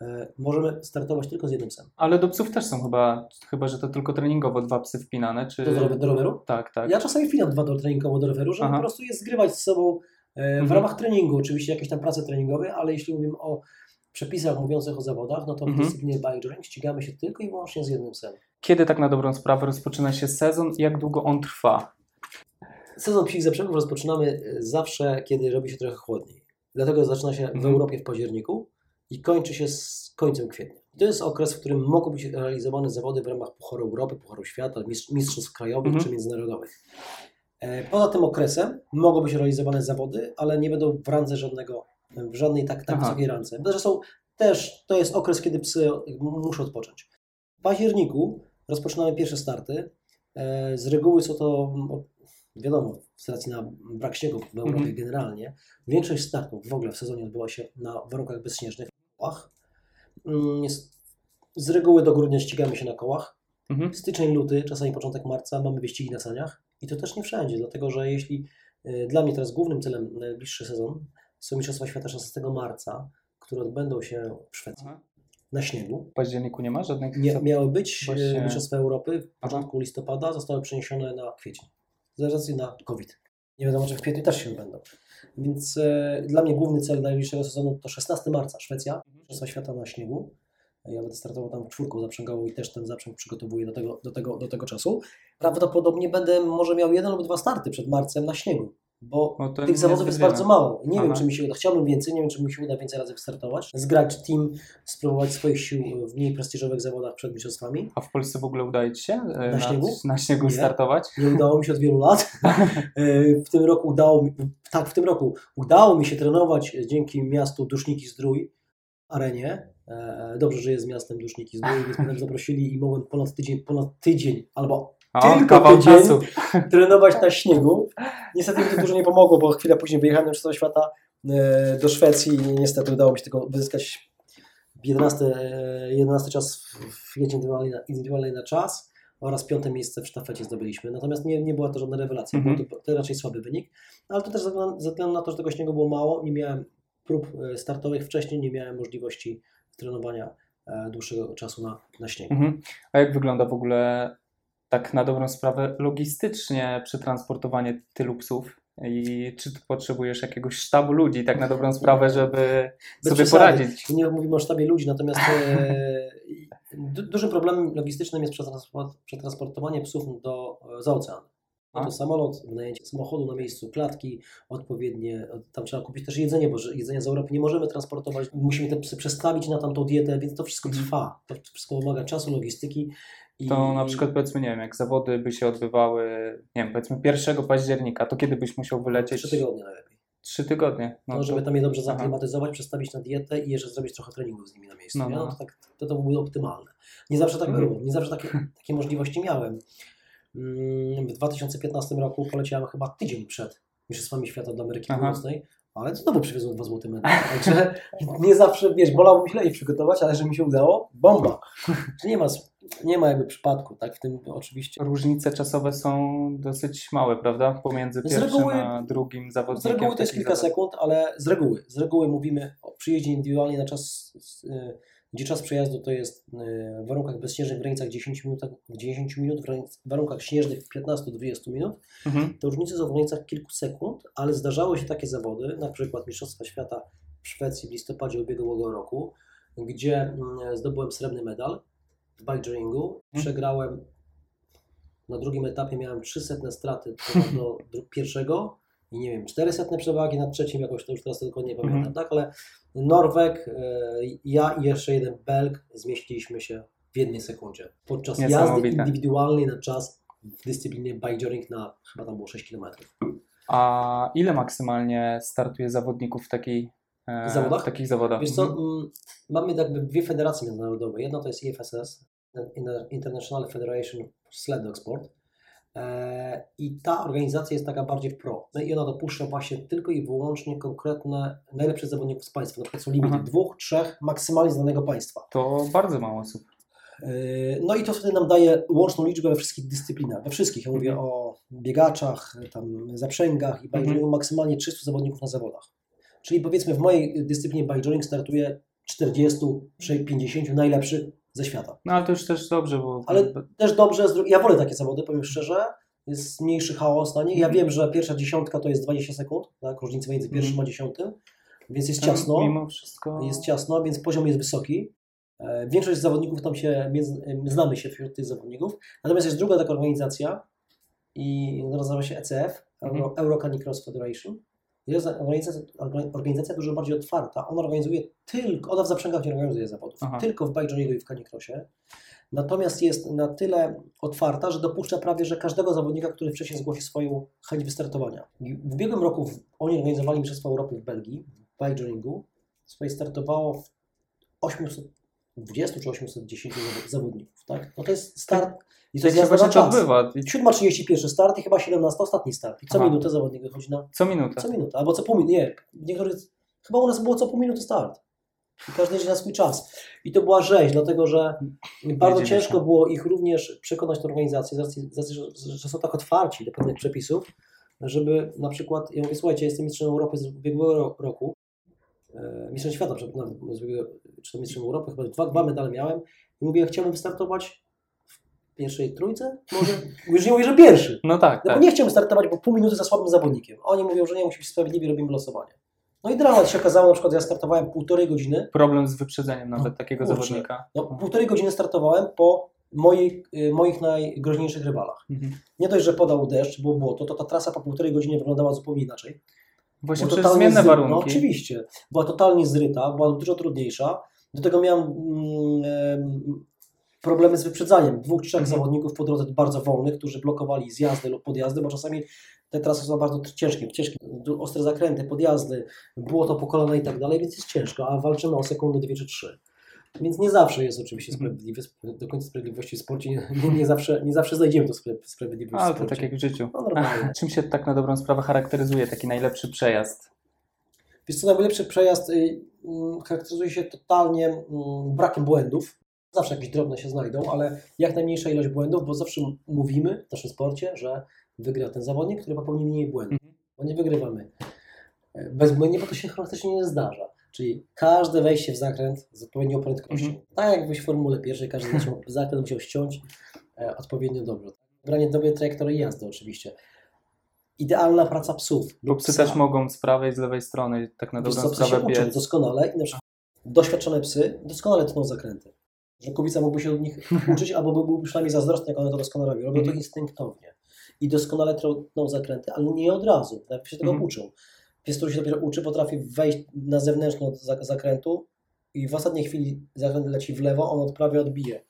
e, możemy startować tylko z jednym psem. Ale do psów też są chyba, chyba że to tylko treningowo dwa psy wpinane, czy... Do, do, do roweru? Tak, tak. Ja czasami wpinam dwa do treningowo do roweru, żeby Aha. po prostu je zgrywać z sobą w Mhm. ramach treningu, oczywiście jakieś tam prace treningowe, ale jeśli mówimy o przepisach mówiących o zawodach, no to w Mhm. dyscyplinie bikejoring ścigamy się tylko i wyłącznie z jednym psem. Kiedy tak na dobrą sprawę rozpoczyna się sezon i jak długo on trwa? Sezon psich zaprzęgów rozpoczynamy e, zawsze, kiedy robi się trochę chłodniej. Dlatego zaczyna się w Mhm. Europie w październiku i kończy się z końcem kwietnia. To jest okres, w którym mogą być realizowane zawody w ramach Pucharu Europy, Pucharu Świata, mistrz- mistrzostw krajowych Mhm. czy międzynarodowych. E, Poza tym okresem mogą być realizowane zawody, ale nie będą w randze żadnego, w żadnej tak, tak Aha. wysokiej randze. Zresztą też to jest okres, kiedy psy muszą odpocząć. W październiku rozpoczynamy pierwsze starty. E, Z reguły są to, wiadomo, z racji na brak śniegu w Europie Mhm. generalnie, większość startów w ogóle w sezonie odbyła się na warunkach bezśnieżnych, kołach. Mm, Z reguły do grudnia ścigamy się na kołach. Mhm. Styczeń, luty, czasami początek marca mamy wyścigi na saniach i to też nie wszędzie, dlatego że jeśli y, dla mnie teraz głównym celem na najbliższy sezon są Mistrzostwa Świata 16 marca, które odbędą się w Szwecji Aha. na śniegu. W październiku nie ma żadnych... Nie, miały być Właśnie- Właśnie... Mistrzostwa Europy w Aha. początku listopada, zostały przeniesione na kwiecień z racji na COVID. Nie wiadomo, czy w kwietniu też się będą. Więc e, dla mnie główny cel najbliższego sezonu to 16 marca, Szwecja, Mistrzostwa Świata na śniegu. Ja będę startował tam czwórką zaprzęgową i też ten zaprzęg przygotowuję do tego, do tego, do tego czasu. Prawdopodobnie będę może miał jeden lub dwa starty przed marcem na śniegu, bo No tych zawodów jest bardzo mało. Nie wiem, Aha. czy mi się uda. Chciałbym więcej, nie wiem, czy mi się uda więcej razy wystartować. Zgrać team, spróbować swoich sił w mniej prestiżowych zawodach przed mistrzostwami. A w Polsce w ogóle udaje Ci się e, Na śniegu? na śniegu Nie. startować? Nie udało mi się od wielu lat. E, W tym roku udało mi, tak, w tym roku udało mi się trenować dzięki miastu Duszniki Zdrój, arenie, E, Dobrze, że jest miastem Duszniki z Dół, więc mnie tam zaprosili i mogłem ponad tydzień, ponad tydzień albo O, Tylko tydzień. czasu. trenować na śniegu. Niestety mi to dużo nie pomogło, bo chwilę później wyjechałem na całego świata e, do Szwecji i niestety udało mi się tylko wyzyskać 11, e, 11 czas w- jeździe indywidualnej na, czas oraz piąte miejsce w sztafecie zdobyliśmy. Natomiast nie, nie była to żadna rewelacja, Mhm. był to, raczej słaby wynik, ale to też ze względu- na to, że tego śniegu było mało, nie miałem prób e, startowych wcześniej, nie miałem możliwości trenowania e, dłuższego czasu na, na śniegu. Mhm. A jak wygląda w ogóle tak na dobrą sprawę logistycznie przetransportowanie tylu psów? I czy ty potrzebujesz jakiegoś sztabu ludzi tak na dobrą sprawę, żeby Bez sobie przesady. poradzić? Nie mówimy o sztabie ludzi, natomiast e, du, dużym problemem logistycznym jest przetransport, przetransportowanie psów do, e, za ocean. No to samolot, wynajęcie samochodu na miejscu, klatki odpowiednie, tam trzeba kupić też jedzenie, bo że jedzenia z Europy nie możemy transportować, musimy te psy przestawić na tamtą dietę, więc to wszystko trwa, to wszystko wymaga czasu, logistyki. I. To na przykład powiedzmy, nie wiem, jak zawody by się odbywały, nie wiem, powiedzmy 1 października, to kiedy byś musiał wylecieć? Trzy tygodnie najlepiej. Trzy tygodnie. No, to- żeby tam je dobrze aha. zaklimatyzować, przestawić na dietę i jeszcze zrobić trochę treningów z nimi na miejscu. No, no. No, to, tak, to, to byłoby optymalne. Nie zawsze tak Mhm. było, nie zawsze takie, takie możliwości miałem. Mm, W 2015 roku poleciałem chyba tydzień przed Mistrzostwami Świata dla Ameryki Aha. Północnej, ale znowu przywiozłem dwa złote medale. Także nie zawsze, wiesz, bolało mi się lepiej przygotować, ale że mi się udało, bomba. Że Nie ma, nie ma jakby przypadku, tak, w tym oczywiście. Różnice czasowe są dosyć małe, prawda? Pomiędzy Z pierwszym reguły- a drugim Z zawodnikiem. reguły to jest kilka sekund, ale z reguły, z reguły mówimy o przyjeździe indywidualnie na czas, y, gdzie czas przejazdu to jest y, w warunkach bezśnieżnych w granicach 10 minut, w 10 minut, w warunkach śnieżnych 15-20 minut. Mhm. Te różnice są w granicach kilku sekund, ale zdarzały się takie zawody, na przykład Mistrzostwa Świata w Szwecji w listopadzie ubiegłego roku, gdzie mm, zdobyłem srebrny medal w bikejoringu. Mhm. Przegrałem na drugim etapie miałem 300 straty do, pierwszego i nie wiem, 400 przewagi nad trzecim jakoś, to już teraz dokładnie nie pamiętam, Mhm. tak, ale Norweg, e, ja i jeszcze jeden Belg zmieściliśmy się w jednej sekundzie podczas jazdy indywidualnej na czas w dyscyplinie bikejoring na chyba tam było 6 km. A ile maksymalnie startuje zawodników w, takiej, zawodach? w takich zawodach? Wiesz co, Mhm. mm, mamy jakby dwie federacje międzynarodowe. Jedna to jest IFSS, Inter- International Federation of Sled Dog Sport. E, I ta organizacja jest taka bardziej pro. No i ona dopuszcza właśnie tylko i wyłącznie konkretne, najlepszych zawodników z państwa. Na przykład są limity Aha. dwóch, trzech, maksymalnie z danego państwa. To bardzo mało osób. E, No i to wtedy nam daje łączną liczbę we wszystkich dyscyplinach. We wszystkich. Ja mówię Mhm. o biegaczach, tam zaprzęgach i bikejoringu maksymalnie 300 zawodników na zawodach. Czyli powiedzmy w mojej dyscyplinie bikejoring startuje 40, 50 najlepszych ze świata. No ale to już też dobrze, bo Ale też dobrze, ja wolę takie zawody, powiem szczerze. Jest mniejszy chaos na nie. Ja Mhm. wiem, że pierwsza dziesiątka to jest 20 sekund, tak? różnica między pierwszym Mhm. a dziesiątym, więc jest tam ciasno. Mimo wszystko. Jest ciasno, więc poziom jest wysoki. E, Większość zawodników tam się, e, znamy się wśród tych zawodników. Natomiast jest druga taka organizacja i nazywa się ECF, Euro, Mhm. Euro Canicross Federation. Jest organizacja, organizacja dużo bardziej otwarta. Ona organizuje tylko, ona w zaprzęgach nie organizuje zawodów, Aha. tylko w bikejoringu i w canicrossie. Natomiast jest na tyle otwarta, że dopuszcza prawie, że każdego zawodnika, który wcześniej zgłosi swoją chęć wystartowania. W ubiegłym roku oni organizowali Mistrzostwa Europy w Belgii, w bikejoringu. Swoje startowało w 820 czy 810 zawo- zawodników, tak? No to jest start i to jest jazda na czas. odbywa. I 7.31 start i chyba 17 ostatni start. I co Aha. minutę zawodnik wychodzi na... Co minutę. Co minutę, albo co pół minuty, nie. Niektórzy... Chyba u nas było co pół minuty start. I każdy jedzie na swój czas. I to była rzeź, dlatego że bardzo ciężko było ich również przekonać tę organizację, z racji, z racji że, że są tak otwarci do pewnych przepisów, żeby na przykład, ja mówię, słuchajcie, jestem mistrzem Europy z ubiegłego ro- roku, mistrzem świata, nawet ubiegłego- czy to mistrzem Europy, chyba dwa, dwa medale miałem i mówię, ja chciałbym wystartować w pierwszej trójce, może, już nie mówię, że pierwszy, No tak, no tak. bo nie chciałbym startować, bo pół minuty za słabym zawodnikiem. Oni mówią, że nie, musi być sprawiedliwie, robimy losowanie. No i dramat się okazało, na przykład ja startowałem półtorej godziny, Problem z wyprzedzeniem nawet takiego kurczę. zawodnika. no półtorej godziny startowałem po mojej, y, moich najgroźniejszych rywalach. Mhm. Nie dość, że podał deszcz, było błoto, to ta trasa po półtorej godzinie wyglądała zupełnie inaczej. Właśnie Była przez totalnie zmienne zry- warunki. No oczywiście. Była totalnie zryta, była dużo trudniejsza. Do tego miałem mm, em, problemy z wyprzedzaniem. Dwóch, trzech Mhm. zawodników po drodze bardzo wolnych, którzy blokowali zjazdy lub podjazdy, bo czasami te trasy są bardzo ciężkie, ciężkie, ostre zakręty, podjazdy, było to po kolana i tak dalej, więc jest ciężko, a walczymy o sekundę, dwie czy trzy. Więc nie zawsze jest oczywiście Mhm. sprawiedliwy. Do końca sprawiedliwości w sporcie nie, nie, nie, zawsze, nie zawsze znajdziemy to spra- sprawiedliwość Ale to tak jak w życiu. No normalnie. Czym się tak na dobrą sprawę charakteryzuje taki najlepszy przejazd? Wiesz co, najlepszy przejazd y, mm, charakteryzuje się totalnie mm, brakiem błędów. Zawsze jakieś drobne się znajdą, ale jak najmniejsza ilość błędów, bo zawsze mówimy w naszym sporcie, że wygra ten zawodnik, który popełni mniej błędów. Mhm. Bo nie wygrywamy e, bezbłędnie, bo to się charakterystycznie nie zdarza. Czyli każde wejście w zakręt z odpowiednią prędkością. Mhm. Tak jak w Formule pierwszej, każdy zaczął- zakręt musiał ściąć e, odpowiednio dobrze. Branie dobrej trajektorii jazdy oczywiście. Idealna praca psów. Bo psy psa. też mogą z prawej, z lewej strony tak na dobrą sprawę uczą biec. doskonale i na przykład doświadczone psy doskonale tną zakręty. Że kubica mógłby się od nich uczyć, albo byłby przynajmniej zazdrosny, jak one to doskonale robią. Robią to Mhm. instynktownie. I doskonale tną zakręty, ale nie od razu. Najpierw się tego Mhm. uczą. Pies, który się dopiero uczy, potrafi wejść na zewnętrzną za- zakrętu i w ostatniej chwili zakręt leci w lewo, on odprawie odbije.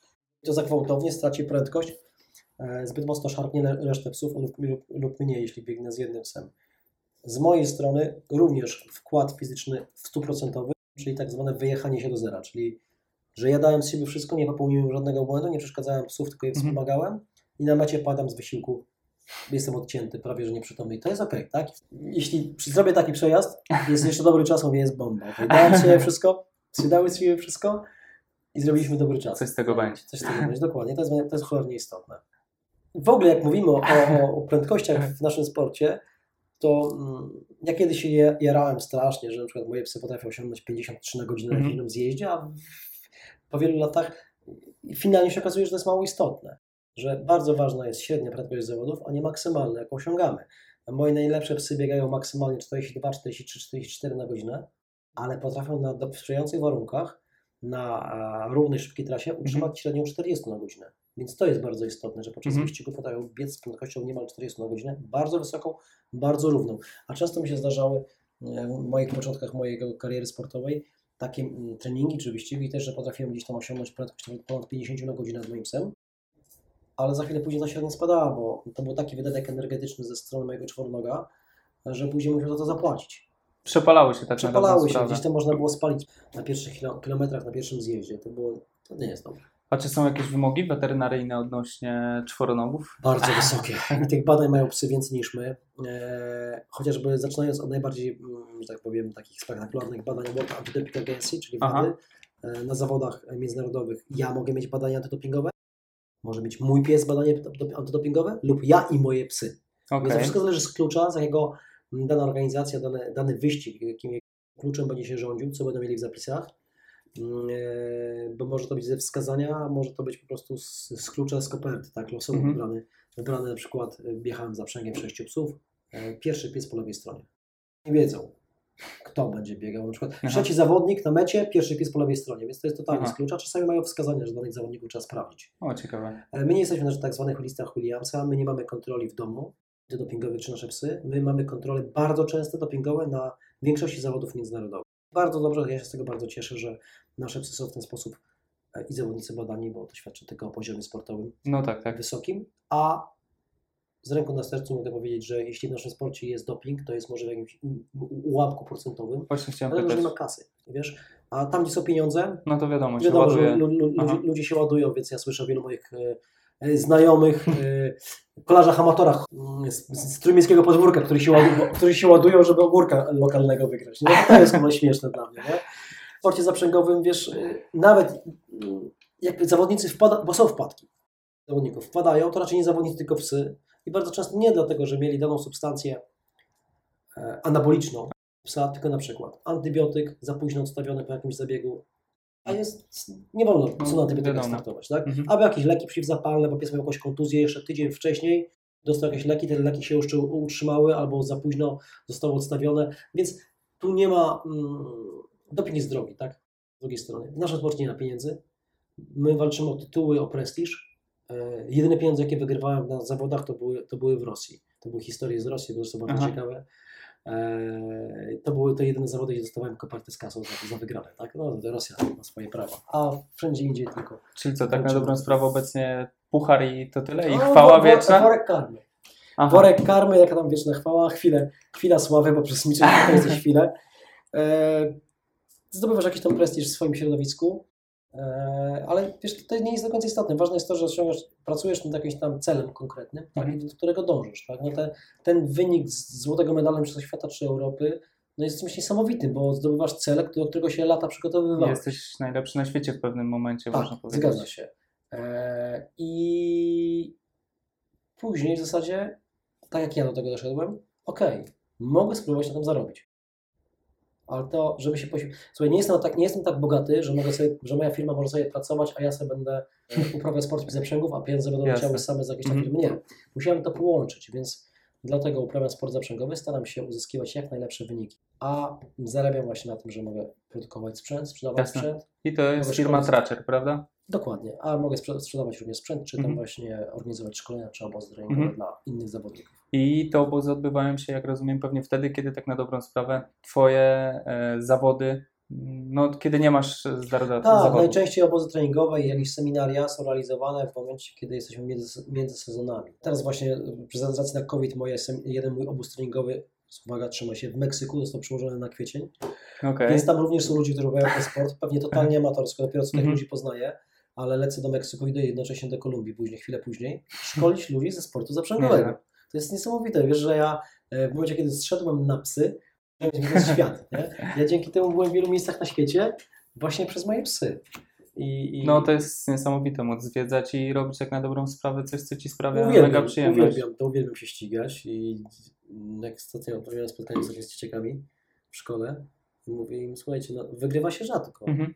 To za gwałtownie straci prędkość, e, zbyt mocno szarpnie resztę psów lub, lub, lub mniej, jeśli biegnę z jednym psem. Z mojej strony również wkład fizyczny w 100%, czyli tak zwane wyjechanie się do zera, czyli że ja dałem z siebie wszystko, nie popełniłem żadnego błędu, nie przeszkadzałem psów, tylko je Mhm. wspomagałem i na mecie padam z wysiłku. Jestem odcięty, prawie że nieprzytomny. I to jest okej, tak? Jeśli zrobię taki przejazd, jest jeszcze dobry czas, mówię, jest bomba. Okay? Dałem wszystko, dały z siebie wszystko i zrobiliśmy dobry czas. Coś z tego będzie. Coś z tego będzie, dokładnie. To jest, to jest cholernie istotne. W ogóle jak mówimy o, o, o prędkościach w naszym sporcie, to mm, ja kiedyś się je- jarałem strasznie, że na przykład moje psy potrafią osiągnąć 53 na godzinę na Mhm. jednym zjeździe, a w, po wielu latach finalnie się okazuje, że to jest mało istotne. Że bardzo ważna jest średnia prędkość zawodów, a nie maksymalna, jaką osiągamy. Moje najlepsze psy biegają maksymalnie 42, 43, 44 na godzinę, ale potrafią na sprzyjających warunkach na równej, szybkiej trasie utrzymać średnią 40 na godzinę. Więc to jest bardzo istotne, że podczas Mhm. wyścigu potrafią biec z prędkością niemal 40 na godzinę, bardzo wysoką, bardzo równą. A często mi się zdarzały e, w moich początkach mojej kariery sportowej takie mm, treningi czy wyścigi też, że potrafiłem gdzieś tam osiągnąć prędkość ponad 50 na godzinę z moim psem, ale za chwilę później ta średnia spadała, bo to był taki wydatek energetyczny ze strony mojego czwornoga, że później musiał za to zapłacić. Przepalały się tak Przepalały się, sprawę. gdzieś tam można było spalić na pierwszych kilo- kilometrach, na pierwszym zjeździe. To było, to nie jest dobre. A czy są jakieś wymogi weterynaryjne odnośnie czworonogów? Bardzo wysokie. I tych badań mają psy więcej niż my. E, chociażby zaczynając od najbardziej, mm, że tak powiem, takich spektakularnych badań World Anti-Doping Agency, czyli. WADY, e, na zawodach międzynarodowych. Ja mogę mieć badania antydopingowe, może mieć mój pies badanie do- antydopingowe lub ja i moje psy. Okej. Więc to wszystko zależy z klucza, z jakiego dana organizacja, dany, dany wyścig, jakim kluczem będzie się rządził, co będą mieli w zapisach. Mm, e, Bo może to być ze wskazania, może to być po prostu z, z klucza z koperty, tak, losowo Mhm. wybrany. Wybrany na przykład, e, wjechałem za przęgiem sześciu psów, e, pierwszy pies po lewej stronie. Nie wiedzą, kto będzie biegał. Na przykład Aha. trzeci zawodnik na mecie, pierwszy pies po lewej stronie, więc to jest totalnie Aha. z klucza. Czasami mają wskazania, że danych zawodników trzeba sprawdzić. O, ciekawe. E, My nie jesteśmy na tak zwanych listach Williamsa, my nie mamy kontroli w domu dopingowych czy nasze psy. My mamy kontrole bardzo często dopingowe na większości zawodów międzynarodowych. Bardzo dobrze, ja się z tego bardzo cieszę, że nasze psy są w ten sposób e, i zawodnicy badani, bo to świadczy tylko o poziomie sportowym No tak, tak. wysokim, a z ręką na sercu mogę powiedzieć, że jeśli w naszym sporcie jest doping, to jest może w jakimś ułamku procentowym, Właśnie chciałem ale nie ma kasy, wiesz? A tam, gdzie są pieniądze, No to wiadomo, się Wiadomo, że ładuje. lu, lu, Aha. ludzie, się ładują, więc ja słyszę wielu moich e, e, znajomych, e, kolarzach, amatorach mm, z, z trójmiejskiego podwórka, którzy się, ładują, którzy się ładują, żeby ogórka lokalnego wygrać. No to jest chyba śmieszne dla mnie. Nie? W sporcie zaprzęgowym, wiesz, nawet mm, jak zawodnicy wpadają, bo są wpadki zawodników, wpadają, to raczej nie zawodnicy, tylko psy. I bardzo często nie dlatego, że mieli daną substancję e, anaboliczną psa, tylko na przykład antybiotyk za późno odstawiony po jakimś zabiegu, a jest, nie wolno psu na antybiotyka startować, tak? Mhm. Albo jakieś leki przeciwzapalne, bo pies miał jakąś kontuzję jeszcze tydzień wcześniej, dostał jakieś leki, te leki się już utrzymały, albo za późno zostały odstawione, więc tu nie ma, mm, doping jest drogi, tak? Z drugiej strony, w naszym sporcie nie ma pieniędzy, my walczymy o tytuły, o prestiż, jedyne pieniądze, jakie wygrywałem na zawodach, to były, to były w Rosji. To były historie z Rosji, bo to są bardzo Aha. ciekawe. E, to były to jedyne zawody, gdzie dostawałem koperty z kasą za, za wygrane, tak? No, Rosja ma swoje prawa, a wszędzie indziej tylko. Czyli co, tak na dobrą sprawę obecnie puchar i to tyle? I No, chwała wo- wieczna? Worek karmy. Aha. Worek karmy, jaka tam wieczna chwała, chwilę, chwila sławy, bo przez nie jesteś chwilę. E, zdobywasz jakiś tam prestiż w swoim środowisku, E, Ale wiesz, to nie jest do końca istotne. Ważne jest to, że osiągasz, pracujesz nad jakimś tam celem konkretnym, tak, Mhm. do którego dążysz. Tak? No te, ten wynik z złotego medalu Mistrzostw Świata czy Europy no jest czymś niesamowitym, bo zdobywasz cel, do którego się lata przygotowywałeś. Jesteś najlepszy na świecie w pewnym momencie, Tak, można powiedzieć. zgadza się. E, I później w zasadzie, tak jak ja do tego doszedłem, okej, mogę spróbować na tym zarobić. Ale to, żeby się poświęcić. Słuchaj, nie jestem, tak, nie jestem tak bogaty, że, mogę sobie, że moja firma może sobie pracować, a ja sobie będę e, uprawiał sport zaprzęgów, a pieniądze będą leciały same z jakiejś tam Mhm. firmy. Nie. Musiałem to połączyć, więc dlatego uprawiam sport zaprzęgowy, staram się uzyskiwać jak najlepsze wyniki. A zarabiam właśnie na tym, że mogę produkować sprzęt, sprzedawać Jasne. sprzęt, I to jest firma. Tracker, prawda? Dokładnie, a mogę sprze- sprzedawać również sprzęt, czy tam Mhm. właśnie organizować szkolenia czy obozy treningowe Mhm. dla innych zawodników. I te obozy odbywają się, jak rozumiem, pewnie wtedy, kiedy tak na dobrą sprawę twoje e, zawody, mm, no kiedy nie masz Tak, zawodów. najczęściej obozy treningowe i jakieś seminaria są realizowane w momencie, kiedy jesteśmy między, między sezonami. Teraz właśnie y, z racji na COVID moje, jeden mój obóz treningowy, uwaga, trzyma się w Meksyku, został przełożony na kwiecień, Okej. więc tam również są ludzie, którzy robią ten sport, pewnie totalnie amatorsko, dopiero co tych Mhm. ludzi poznaję, ale lecę do Meksyku i do jednocześnie do Kolumbii później, chwilę później, szkolić ludzi ze sportu zaprzęgowego. To jest niesamowite. Wiesz, że ja e, w momencie, kiedy zszedłem na psy, to jest świat. Nie? Ja dzięki temu byłem w wielu miejscach na świecie właśnie przez moje psy. I, i No to jest niesamowite móc zwiedzać i robić tak na dobrą sprawę coś, co ci sprawia uwielbiam, mega przyjemność. uwielbiam, to uwielbiam się ścigać i jak ostatnio odprawiałem spotkanie z dzieciakami w szkole i mówię im, słuchajcie, no, wygrywa się rzadko. Mhm.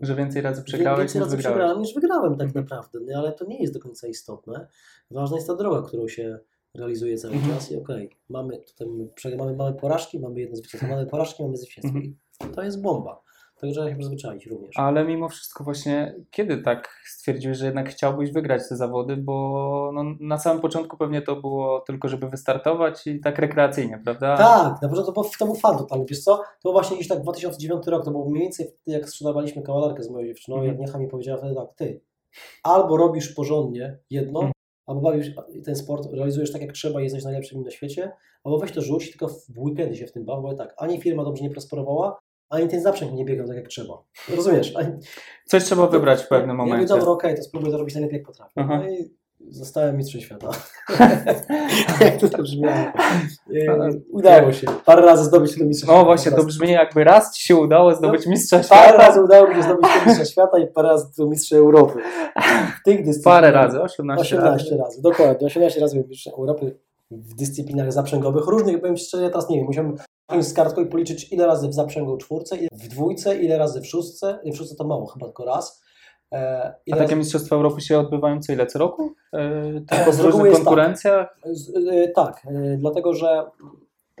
Że więcej razy przegrałeś Więcej niż razy wygrałeś. przegrałem niż wygrałem tak Mhm. naprawdę, no, ale to nie jest do końca istotne. Ważna jest ta droga, którą się realizuje cały Mhm. czas i okej, mamy tutaj mamy, mamy, porażki, mamy jedno zwycięstwo, mamy porażki, mamy zwycięstwo. Mhm. To jest bomba. Także trzeba się przyzwyczaić również. Ale mimo wszystko właśnie, kiedy tak stwierdziłeś, że jednak chciałbyś wygrać te zawody, bo no, na samym początku pewnie to było tylko, żeby wystartować i tak rekreacyjnie, prawda? Tak, na początku to, to był fan totalny. Wiesz co, to właśnie gdzieś tak 2009 rok, to był mniej więcej wtedy, jak sprzedawaliśmy kawalerkę z moją dziewczyną, Mhm. jak Niecha mi powiedziała wtedy tak, ty albo robisz porządnie jedno, Mhm. albo bawisz ten sport, realizujesz tak jak trzeba i jesteś najlepszym na świecie, albo weź to rzuć, tylko w weekendy się w tym baw, bo tak, ani firma dobrze nie prosperowała, ani ten zaprzęg nie biegał tak jak trzeba. Rozumiesz? Ani, Coś trzeba wybrać w pewnym Ja mówię, momencie. dobra, okej, to spróbuję to robić najlepiej jak potrafię. Aha. No i zostałem mistrzem świata. jak to brzmiało. E, Udało się. Parę razy zdobyć ten mistrza No właśnie, to brzmi jakby raz ci się udało zdobyć mistrza No, Parę świata. razy udało mi się zdobyć ten mistrza świata i parę razy tytuł mistrza Europy. W tych dyscyplinach. Parę razy, 18, 18 razy. razy. dokładnie. 18 razy byłem mistrzem Europy w dyscyplinach zaprzęgowych. Różnych byłem szczerze, ja teraz nie wiem, musiałem z kartką i policzyć ile razy w zaprzęgu czwórce, w dwójce, ile razy w szóstce. Nie, w szóstce to mało, chyba tylko raz. E, A takie razy... mistrzostwa Europy się odbywają co ile, co roku? E, E, tylko z w różnych tak. konkurencjach? Z, e, tak, e, dlatego że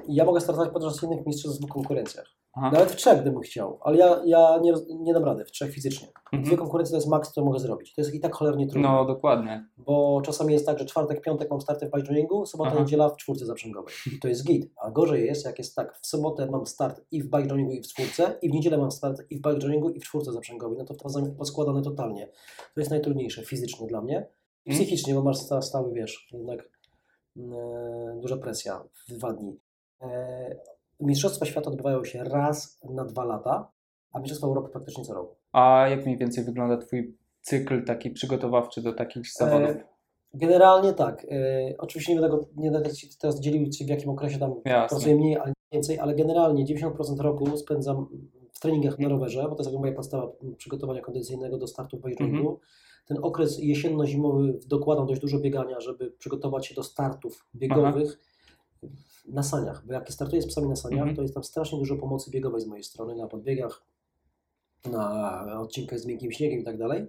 ja mogę startować podczas innych mistrzostw w konkurencjach. Aha. Nawet w trzech gdybym chciał, ale ja, ja nie, nie dam rady, w trzech fizycznie. Dwie Mhm. konkurencje to jest maks, co mogę zrobić. To jest i tak cholernie trudno. No dokładnie. Bo czasami jest tak, że czwartek, piątek mam starty w bikejoingu, sobota, Aha. niedziela w czwórce zaprzęgowej. I to jest git. A gorzej jest, jak jest tak, w sobotę mam start i w bikejoingu i w czwórce, i w niedzielę mam start i w bikejoingu i w czwórce zaprzęgowej. No to to zam- poskładane totalnie. To jest najtrudniejsze fizycznie dla mnie. I Mhm. psychicznie, bo masz sta- stały, wiesz, jednak e, duża presja w dwa dni. E, Mistrzostwa świata odbywają się raz na dwa lata, a Mistrzostwa Europy praktycznie co roku. A jak mniej więcej wygląda twój cykl taki przygotowawczy do takich zawodów? E, Generalnie tak. E, oczywiście nie będę, go, nie będę teraz dzielił, w jakim okresie tam Jasne. pracuję mniej, ale więcej, ale generalnie 90% roku spędzam w treningach na Mhm. rowerze, bo to jest jakby moja podstawa przygotowania kondycyjnego do startu w bikejoingu. Mhm. Ten okres jesienno-zimowy dokładam dość dużo biegania, żeby przygotować się do startów biegowych na saniach, bo jak startuję z psami na saniach, Mhm. to jest tam strasznie dużo pomocy biegowej z mojej strony, na podbiegach, na odcinkach z miękkim śniegiem i tak dalej.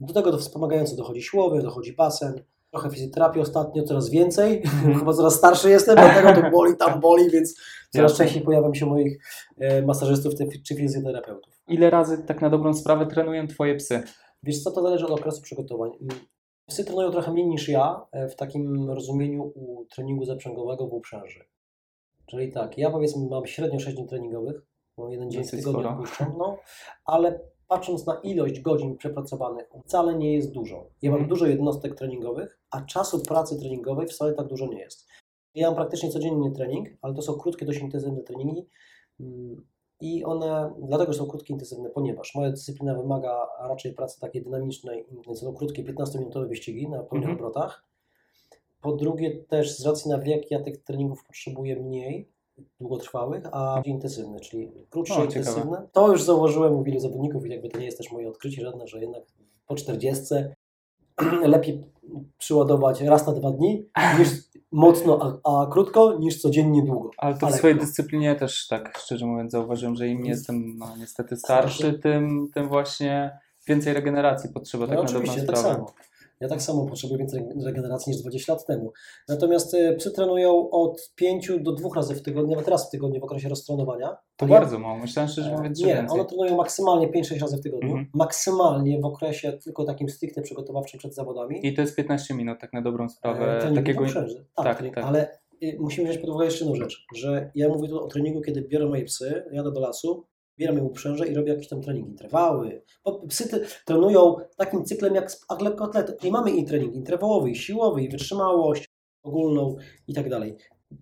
Do tego do wspomagająco dochodzi siłowy, dochodzi basen, trochę fizjoterapii ostatnio, coraz więcej, Mhm. chyba coraz starszy jestem, dlatego to boli, tam boli, więc coraz Jasne. częściej pojawiam się moich e, masażystów czy fizjoterapeutów. Ile razy tak na dobrą sprawę trenują twoje psy? Wiesz co, to zależy od okresu przygotowań. Mm, Psy trenują trochę mniej niż ja e, w takim rozumieniu u treningu zaprzęgowego w uprzęży. Czyli tak, ja powiedzmy mam średnio 6 dni treningowych, bo jeden dzień w Dosyć tygodniu sporo. odpuszczam, no, ale patrząc na ilość godzin przepracowanych, wcale nie jest dużo. Ja mam Mhm. dużo jednostek treningowych, a czasu pracy treningowej wcale tak dużo nie jest. Ja mam praktycznie codziennie trening, ale to są krótkie, dość intensywne treningi. I one dlatego są krótkie, intensywne, ponieważ moja dyscyplina wymaga raczej pracy takiej dynamicznej, więc są krótkie 15-minutowe wyścigi na pełnych Mhm. obrotach. Po drugie też z racji na wiek ja tych treningów potrzebuję mniej, długotrwałych, a bardziej intensywne, czyli krótsze, O, ciekawe. intensywne. To już zauważyłem u wielu zawodników i jakby to nie jest też moje odkrycie żadne, że jednak po 40 lepiej przyładować raz na dwa dni niż mocno, a, a krótko, niż codziennie długo. Ale to w swojej dyscyplinie też tak szczerze mówiąc zauważyłem, że im Mhm. jestem no, niestety starszy, tym, tym właśnie więcej regeneracji potrzeba, tak No na dobrą oczywiście, tak sprawę. samo. Ja tak samo potrzebuję więcej regeneracji niż 20 lat temu. Natomiast psy trenują od 5 do 2 razy w tygodniu, nawet raz w tygodniu w okresie roztrenowania. To bardzo mało, myślałem szczerze mówiąc, że Nie, więcej. one trenują maksymalnie 5-6 razy w tygodniu. Mhm. Maksymalnie w okresie tylko takim stricte przygotowawczym przed zawodami. I to jest 15 minut, tak na dobrą sprawę. E, treningi takiego... poprzednie. Tak, tak, trening, tak. ale y, musimy wziąć pod uwagę jeszcze jedną rzecz, że ja mówię tu o treningu, kiedy biorę moje psy, jadę do lasu, bieram je uprzęże i robię jakieś tam treningi, interwały. Bo psy te, trenują takim cyklem jak lekkoatlety. I mamy i trening interwałowy, i siłowy, i wytrzymałość ogólną i tak dalej.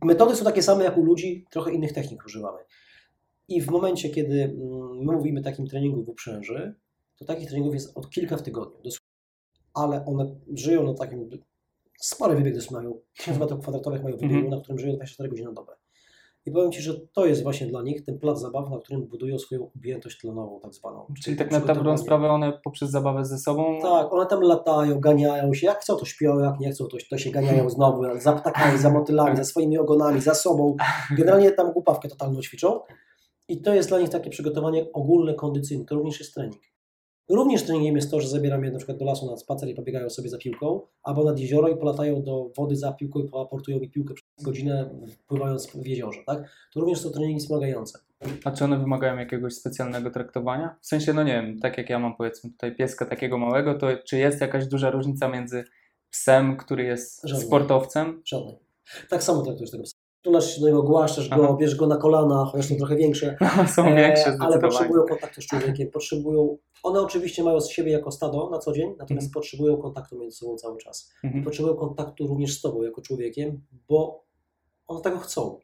Metody są takie same jak u ludzi, trochę innych technik używamy. I w momencie, kiedy mm, my mówimy o takim treningu w uprzęży, to takich treningów jest od kilka w tygodniu. dosłownie. Ale one żyją na takim spory wybieg mają, 1000 metrów kwadratowych mają wybiegu, Mhm. na którym żyją 24 godziny na dobę. I powiem Ci, że to jest właśnie dla nich ten plac zabaw, na którym budują swoją objętość tlenową tak zwaną. Czyli tak na dobrą sprawę one poprzez zabawę ze sobą Tak, one tam latają, ganiają się, jak chcą to śpią, jak nie chcą to, to się ganiają znowu, za ptakami, za motylami, za swoimi ogonami, za sobą. Generalnie tam głupawkę totalną ćwiczą. I to jest dla nich takie przygotowanie ogólne, kondycyjne, to również jest trening. Również treningiem jest to, że zabieram je na przykład do lasu na spacer i pobiegają sobie za piłką, albo nad jezioro i polatają do wody za piłką i poaportują mi piłkę przez godzinę pływając w jeziorze. Tak? To również są treningi wspomagające. A czy one wymagają jakiegoś specjalnego traktowania? W sensie, no nie wiem, tak jak ja mam powiedzmy tutaj pieska takiego małego, to czy jest jakaś duża różnica między psem, który jest Żadnej. sportowcem? Żadnej. Tak samo traktujesz tego psa. Tulasz się do niego, głaszczesz go, Aha. bierzesz go na kolana, chociaż są trochę większe. No, są E, większe ale potrzebują kontaktu z człowiekiem, potrzebują. One oczywiście mają z siebie jako stado na co dzień, natomiast Mhm. potrzebują kontaktu między sobą cały czas. Mhm. Potrzebują kontaktu również z tobą jako człowiekiem, bo one tego chcą.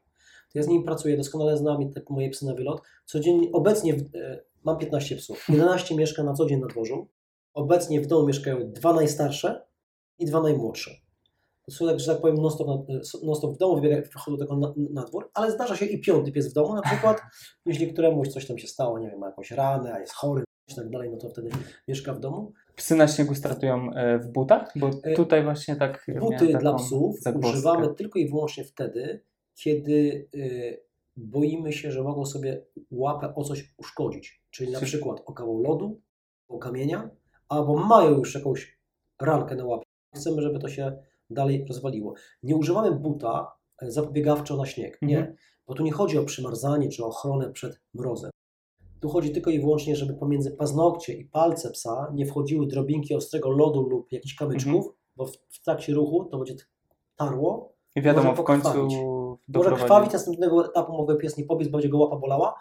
To ja z nimi pracuję, doskonale znam te moje psy na wylot. Codziennie, obecnie e, mam 15 psów. 11 mieszka na co dzień na dworzu. Obecnie w domu mieszkają dwa najstarsze i dwa najmłodsze. Tak, że tak powiem, non-stop, non-stop w domu, wybiega- wychodzą tylko na, na dwór, ale zdarza się i piąty pies w domu, na przykład, jeśli któremuś coś tam się stało, nie wiem, ma jakąś ranę, a jest chory, i tak dalej, no to wtedy mieszka w domu. Psy na śniegu startują e, w butach? Bo E, tutaj właśnie tak Buty dla psów zagwozdkę. używamy tylko i wyłącznie wtedy, kiedy y, boimy się, że mogą sobie łapę o coś uszkodzić. Czyli na przykład o kawał lodu, o kamienia, albo mają już jakąś rankę na łapie. Chcemy, żeby to się dalej rozwaliło. Nie używamy buta e, zapobiegawczo na śnieg. Nie, Mhm. bo tu nie chodzi o przymarzanie czy ochronę przed mrozem. Tu chodzi tylko i wyłącznie, żeby pomiędzy paznokcie i palce psa nie wchodziły drobinki ostrego lodu lub jakichś kamyczków, Mhm. bo w, w trakcie ruchu to będzie tarło. I wiadomo, w końcu pokrwawić. Może doprowadzi- krwawić, następnego etapu mogę pies nie pobiec, będzie go łapa bolała,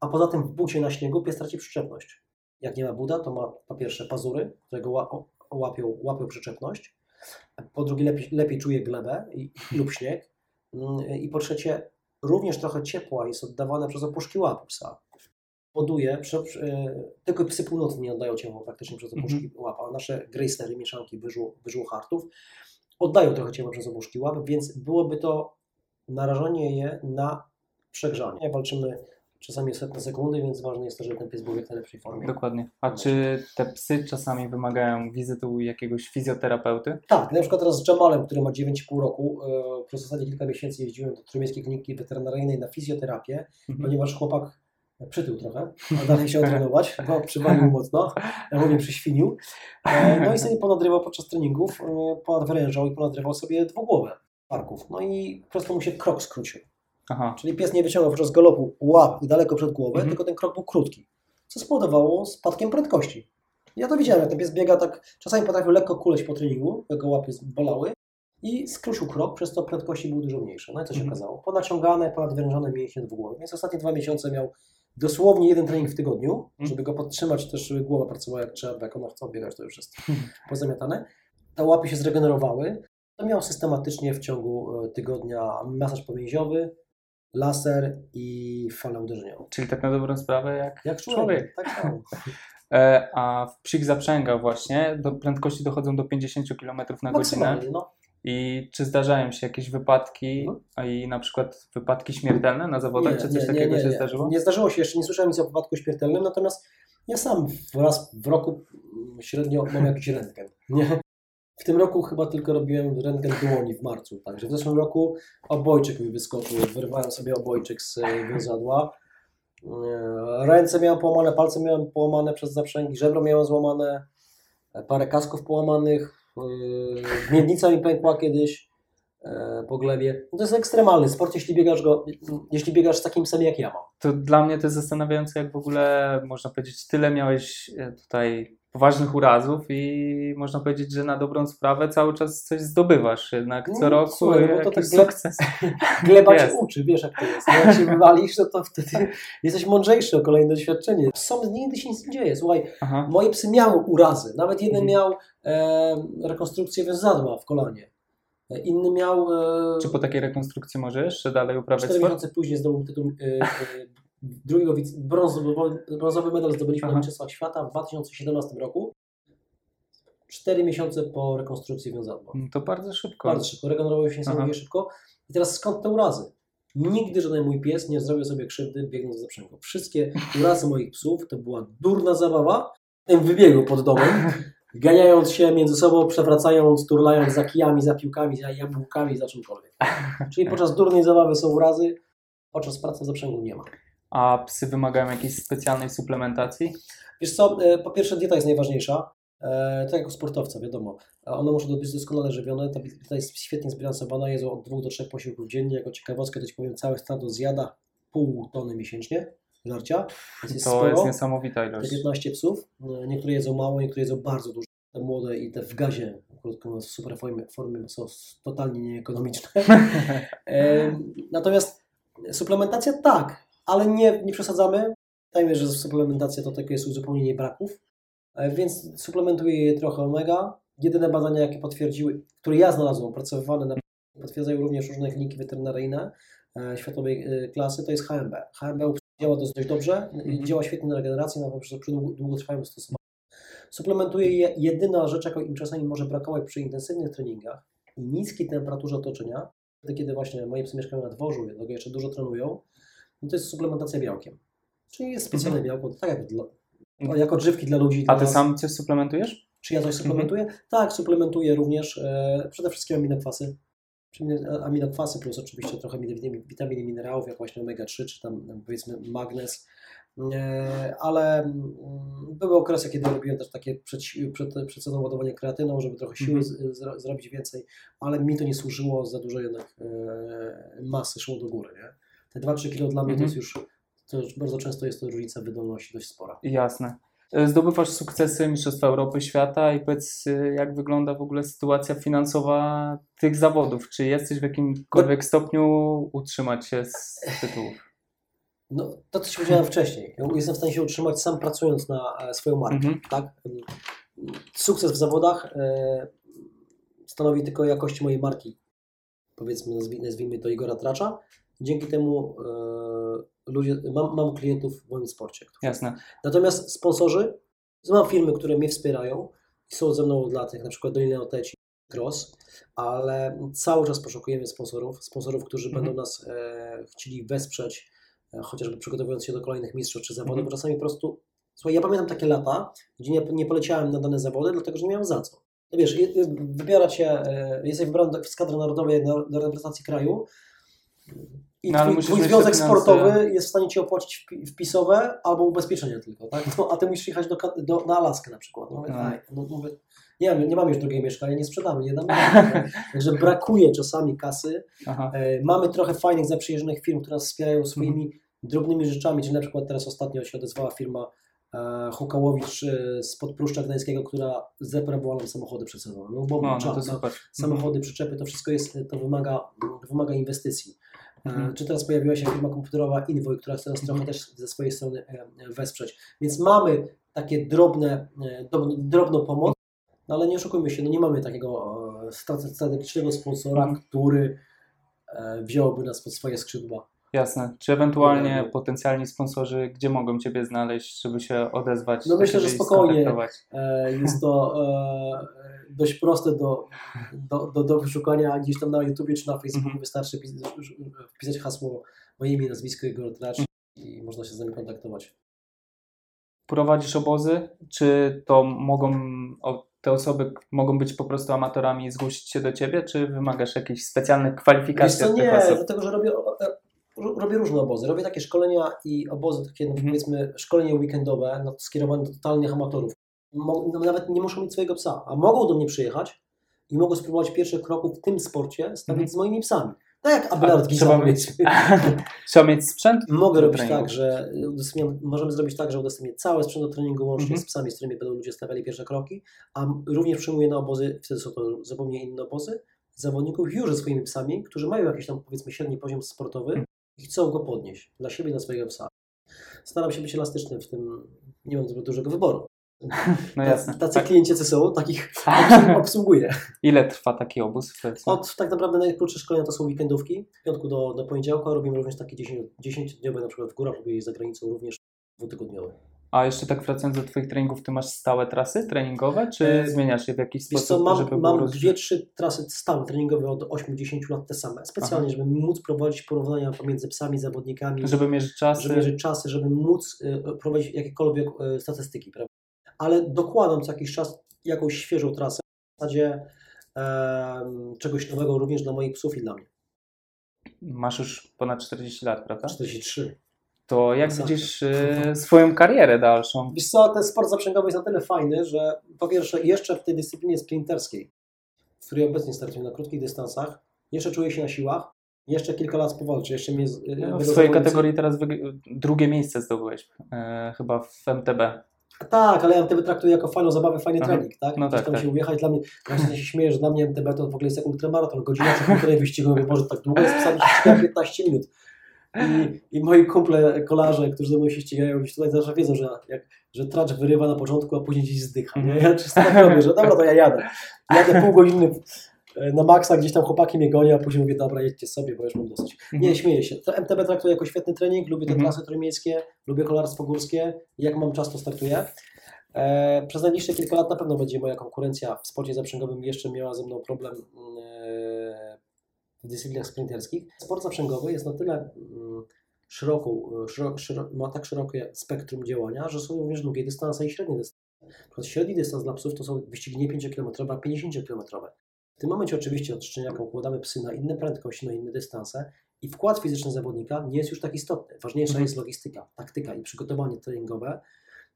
a poza tym w bucie na śniegu pies traci przyczepność. Jak nie ma buda, to ma po pierwsze pazury, które go łapią, łapią przyczepność, po drugie lepiej, lepiej czuje glebę i, lub śnieg Mm, i po trzecie również trochę ciepła jest oddawane przez opuszki łap psa. Poduje, prze, e, tylko psy północne nie oddają ciepła praktycznie przez opuszki łap, a nasze greystery, mieszanki wyżu, wyżu hartów, oddają trochę ciepła przez opuszki łap, więc byłoby to narażenie je na przegrzanie. Walczymy czasami setne sekundy, więc ważne jest to, żeby ten pies był w jak najlepszej formie. Dokładnie. A czy te psy czasami wymagają wizyty u jakiegoś fizjoterapeuty? Tak, na przykład teraz z Jamalem, który ma 9,5 roku, e, przez ostatnie kilka miesięcy jeździłem do Trójmiejskiej Kliniki Weterynaryjnej na fizjoterapię, Mhm. ponieważ chłopak przytył trochę, a dalej chciał trenować, bo przywalił mocno, ja mówię przyświnił. E, No i sobie ponadrywał podczas treningów, e, ponadwyrężał i ponadrywał sobie dwugłowę parków. No i po prostu mu się krok skrócił. Aha. Czyli pies nie wyciągał podczas galopu łap daleko przed głowę, Mhm. tylko ten krok był krótki, co spowodowało spadkiem prędkości. Ja to widziałem, jak ten pies biega tak, czasami potrafił lekko kuleć po treningu, jego łapy bolały i skrócił krok, przez to prędkości były dużo mniejsze. No i co się Mhm. okazało? Ponaciągane, ponadwyrężone mięśnie dwugłowy. Więc ostatnie dwa miesiące miał dosłownie jeden trening w tygodniu, Mhm. żeby go podtrzymać też, żeby głowa pracowała jak trzeba, jak ona chce biegać, to już jest Mhm. pozamiatane. Te łapy się zregenerowały. To miał systematycznie w ciągu e, tygodnia masaż powięziowy, laser i falę uderzeniową. Czyli tak na dobrą sprawę jak, Jak człowiek. człowiek. Tak samo. E, a w psich zaprzęgach właśnie do prędkości dochodzą do 50 km na godzinę. No. I czy zdarzają się jakieś wypadki Mhm. i na przykład wypadki śmiertelne na zawodach? czy coś takiego się zdarzyło? Nie zdarzyło się, jeszcze nie słyszałem nic o wypadku śmiertelnym, natomiast ja sam raz w roku średnio mam jakiś rentgen. Nie? W tym roku chyba tylko robiłem rentgen dłoni w marcu, także w zeszłym roku obojczyk mi wyskoczył, wyrwałem sobie obojczyk z e, wiązadła. E, Ręce miałem połamane, palce miałem połamane przez zaprzęgi, żebro miałem złamane, e, parę kasków połamanych, miednica mi pękła kiedyś po glebie. No to jest ekstremalny sport, jeśli biegasz go, jeśli biegasz takim psem jak ja mam. To dla mnie to jest zastanawiające, jak w ogóle można powiedzieć, tyle miałeś tutaj poważnych urazów i można powiedzieć, że na dobrą sprawę cały czas coś zdobywasz. Jednak co No, roku słuchaj, no bo to tak sukces. Gleba cię Jest. uczy, wiesz jak to jest. No Jak się wywalisz, no to wtedy jesteś mądrzejszy o kolejne doświadczenie. Są nigdy się nic nie dzieje. Słuchaj, Aha. moje psy miały urazy. Nawet jeden Mhm. miał e, rekonstrukcję węzadła w kolanie. Inny miał... E, Czy po takiej rekonstrukcji może jeszcze dalej uprawiać Cztery miesiące później zdobył tytuł e, e, drugiego brązowy, brązowy medal zdobyliśmy na Aha. Mistrzostwach Świata w 2017 roku. Cztery miesiące po rekonstrukcji wiązadła. No To bardzo szybko. Bardzo szybko, regenerował się niesamowicie szybko. I teraz skąd te urazy? Nigdy żaden mój pies nie zrobił sobie krzywdy biegnąc za przęgą. Wszystkie urazy moich psów to była durna zabawa tym wybiegu pod domem, ganiając się między sobą, przewracając, turlając za kijami, za piłkami, za jabłkami, za czymkolwiek. Czyli podczas durnej zabawy są urazy, podczas pracy za przęgą nie ma. A psy wymagają jakiejś specjalnej suplementacji? Wiesz co, e, po pierwsze dieta jest najważniejsza. E, tak jak u sportowca, wiadomo. One muszą być doskonale żywione. Ta dieta jest świetnie zbilansowana, jest od 2 do 3 posiłków dziennie. Jako ciekawostkę to Ci powiem, całe stado zjada pół tony miesięcznie żarcia. Jest To sporo. jest niesamowita Te ilość. 15 psów. E, Niektóre jedzą mało, niektóre jedzą bardzo dużo. Te młode i te w gazie, krótko mówiąc, w super formie, formie są totalnie nieekonomiczne. Natomiast suplementacja tak, ale nie, nie przesadzamy. Dajmy, że suplementacja to tylko jest uzupełnienie braków, E, więc suplementuję je trochę omega. Jedyne badania, jakie potwierdziły, które ja znalazłem, opracowywane na potwierdzają również różne kliniki weterynaryjne e, światowej e, klasy, to jest HMB. HMB działa dość dość dobrze, i działa świetnie na regenerację, nawet przy, przy długo- długotrwałym stosowaniu. Suplementuje je jedyna rzecz, jaką im czasami może brakować przy intensywnych treningach i niskiej temperaturze otoczenia, wtedy kiedy właśnie moje psy mieszkają na dworzu, do tego jeszcze dużo trenują, no to jest suplementacja białkiem. Czyli jest specjalne białko, tak jak dla, jako odżywki dla ludzi. Mhm. A dla ty nas. sam coś suplementujesz? Czy ja coś suplementuję? Tak, suplementuję również e, przede wszystkim aminokwasy. Czyli Aminokwasy plus oczywiście trochę witamin, witamin i minerałów, jak właśnie omega-3, czy tam tam powiedzmy magnez. E, ale mm, były okresy, kiedy robiłem też takie przed, przed, przed sezoną ładowanie kreatyną, żeby trochę siły Mhm. z, zro, zrobić więcej, ale mi to nie służyło, za dużo jednak e, masy szło do góry. Nie? Te 2-3 kg dla mnie to Mhm. jest już, to już bardzo często jest to różnica wydolności dość spora. Jasne. E, Zdobywasz sukcesy Mistrzostwa Europy, Świata i powiedz, e, jak wygląda w ogóle sytuacja finansowa tych zawodów? Czy jesteś w jakimkolwiek stopniu utrzymać się z tytułów? No, to co Ci powiedziałem wcześniej. Ja Jestem w stanie się utrzymać sam pracując na e, swoją markę. Mhm. Tak? Sukces w zawodach stanowi tylko jakość mojej marki. Powiedzmy, nazwij, nazwijmy to Igora Tracza. Dzięki temu e, ludzie, mam, mam klientów w moim sporcie. Jasne. Natomiast sponsorzy, mam firmy, które mnie wspierają i są ze mną od lat, jak na przykład Dolina Oteci, Cross, ale cały czas poszukujemy sponsorów, sponsorów, którzy Mhm. będą nas e, chcieli wesprzeć, e, chociażby przygotowując się do kolejnych mistrzostw czy zawodów, Mhm. bo czasami po prostu, słuchaj, ja pamiętam takie lata, gdzie nie, nie poleciałem na dane zawody, dlatego, że nie miałem za co. No wiesz, wybiera cię, e, jesteś wybrany do- z kadry narodowej do, do reprezentacji kraju i No, twój, twój związek sportowy jest w stanie ci opłacić wpi- wpisowe albo ubezpieczenie tylko, tak? No, a ty musisz jechać do, do, na Alaskę na przykład. No, No. no, mówię, nie, nie mam już drugiego mieszkania, nie sprzedamy, nie damy. Także brakuje czasami kasy. E, mamy trochę fajnych, zaprzyjaźnionych firm, które nas wspierają swoimi Mhm. drobnymi rzeczami, czyli na przykład teraz ostatnio się odezwała firma e, Hukałowicz e, z Podpruszcza Gdańskiego, która zreparowała nam samochody przed sezonem. No bo No, no no, super. samochody, przyczepy, to wszystko jest, to wymaga, wymaga inwestycji. E, Mhm. Czy teraz pojawiła się firma komputerowa Invoy, która chce nas trochę Mhm. też ze swojej strony e, e, wesprzeć. Więc mamy takie drobne, e, drobną, pomoc, no ale nie oszukujmy się, no nie mamy takiego e, strate- strategicznego sponsora, Mhm. który e, wziąłby nas pod swoje skrzydła. Jasne. Czy ewentualnie Nie, nie. potencjalni sponsorzy, gdzie mogą Ciebie znaleźć, żeby się odezwać? No myślę, że spokojnie. E, Jest to e, dość proste do, do, do, do wyszukania gdzieś tam na YouTubie czy na Facebooku. Mhm. Wystarczy pis- wpisać hasło moje imię, nazwisko Igor Tracz i można się z nami kontaktować. Prowadzisz obozy? Czy to mogą, te osoby mogą być po prostu amatorami i zgłosić się do Ciebie, czy wymagasz jakichś specjalnych Wiesz kwalifikacji co, od tych nie, dlatego że robię, e, robię różne obozy. Robię takie szkolenia i obozy, takie no, Mhm. powiedzmy szkolenie weekendowe, no, skierowane do totalnych amatorów. Mo, no, nawet nie muszą mieć swojego psa, a mogą do mnie przyjechać i mogą spróbować pierwszych kroków w tym sporcie stawiać Mhm. z moimi psami. Tak jak Abelard trzeba mieć-. Trzeba mieć sprzęt? Mogę robić treningu. tak, że możemy zrobić tak, że udostępnię cały sprzęt do treningu łącznie Mhm. z psami, z którymi będą ludzie stawiali pierwsze kroki, a również przyjmuję na obozy, wtedy są to zupełnie inne obozy, zawodników już ze swoimi psami, którzy mają jakiś tam powiedzmy średni poziom sportowy. I chcą go podnieść dla siebie i dla swojego psa. Staram się być elastyczny w tym, nie mam zbyt dużego wyboru. No jasne. Tacy Tak. klienci co są, takich obsłu- obsługuję. Ile trwa taki obóz? Od tak naprawdę najkrótsze szkolenia to są weekendówki, piątku do, do poniedziałku, robimy również takie 10 10-dniowe na przykład w górach lub za granicą również dwutygodniowe. A jeszcze tak wracając do Twoich treningów, Ty masz stałe trasy treningowe, czy zmieniasz je w jakiś sposób, co, mam, żeby mam dwie, trzy trasy stałe treningowe od 8-10 lat te same, specjalnie, żeby móc prowadzić porównania pomiędzy psami, zawodnikami, Żeby mierzyć czasy? żeby mierzyć czasy, żeby móc y, prowadzić jakiekolwiek y, statystyki, prawda? Ale dokładam co jakiś czas jakąś świeżą trasę w zasadzie czegoś nowego również dla moich psów i dla mnie. Masz już ponad 40 lat, prawda? 43. To jak Masakra. widzisz e, swoją karierę dalszą? Wiesz co, ten sport zaprzęgowy jest na tyle fajny, że po pierwsze jeszcze w tej dyscyplinie sprinterskiej, w której obecnie startuję na krótkich dystansach, jeszcze czuję się na siłach, jeszcze kilka lat powalczę, jeszcze mnie... z- No, w swojej kategorii teraz drugie miejsce zdobyłeś, e, chyba w MTB. Tak, ale ja MTB traktuję jako fajną zabawę, fajny Aha. trening, tak? No tak, tam tak. się ujechać, dla mnie, ja się śmieję, że dla mnie MTB to w ogóle jest jak ultramaraton, godzina czy półtorej wyścigu, mówię, Boże, tak długo jest ściga 15 minut. I, I moi kumple, kolarze, którzy ze mną się ścigają, gdzieś tutaj zawsze wiedzą, że, jak, że tracz wyrywa na początku, a później gdzieś zdycha. Nie? Ja często tak robię, że dobra, to ja jadę. Jadę pół godziny e, na maksa, gdzieś tam chłopaki mnie gonią, a później mówię, dobra, jedźcie sobie, bo już mam dosyć. Nie, śmieję się. To MTB traktuję jako świetny trening, lubię te Mhm. trasy trójmiejskie, lubię kolarstwo górskie, jak mam czas, to startuję. E, przez najbliższe kilka lat na pewno będzie moja konkurencja w sporcie zaprzęgowym jeszcze miała ze mną problem e, w dyscyplinach sprinterskich. Sport zaprzęgowy jest na tyle mm, szeroką, e, ma tak szerokie spektrum działania, że są również długie dystanse i średnie dystanse. Na przykład średni dystans dla psów to są wyścigi nie 5-kilometrowe, a 50-kilometrowe. W tym momencie oczywiście od szczeniaka układamy psy na inne prędkości, na inne dystanse i wkład fizyczny zawodnika nie jest już tak istotny. Ważniejsza Mhm. jest logistyka, taktyka i przygotowanie treningowe,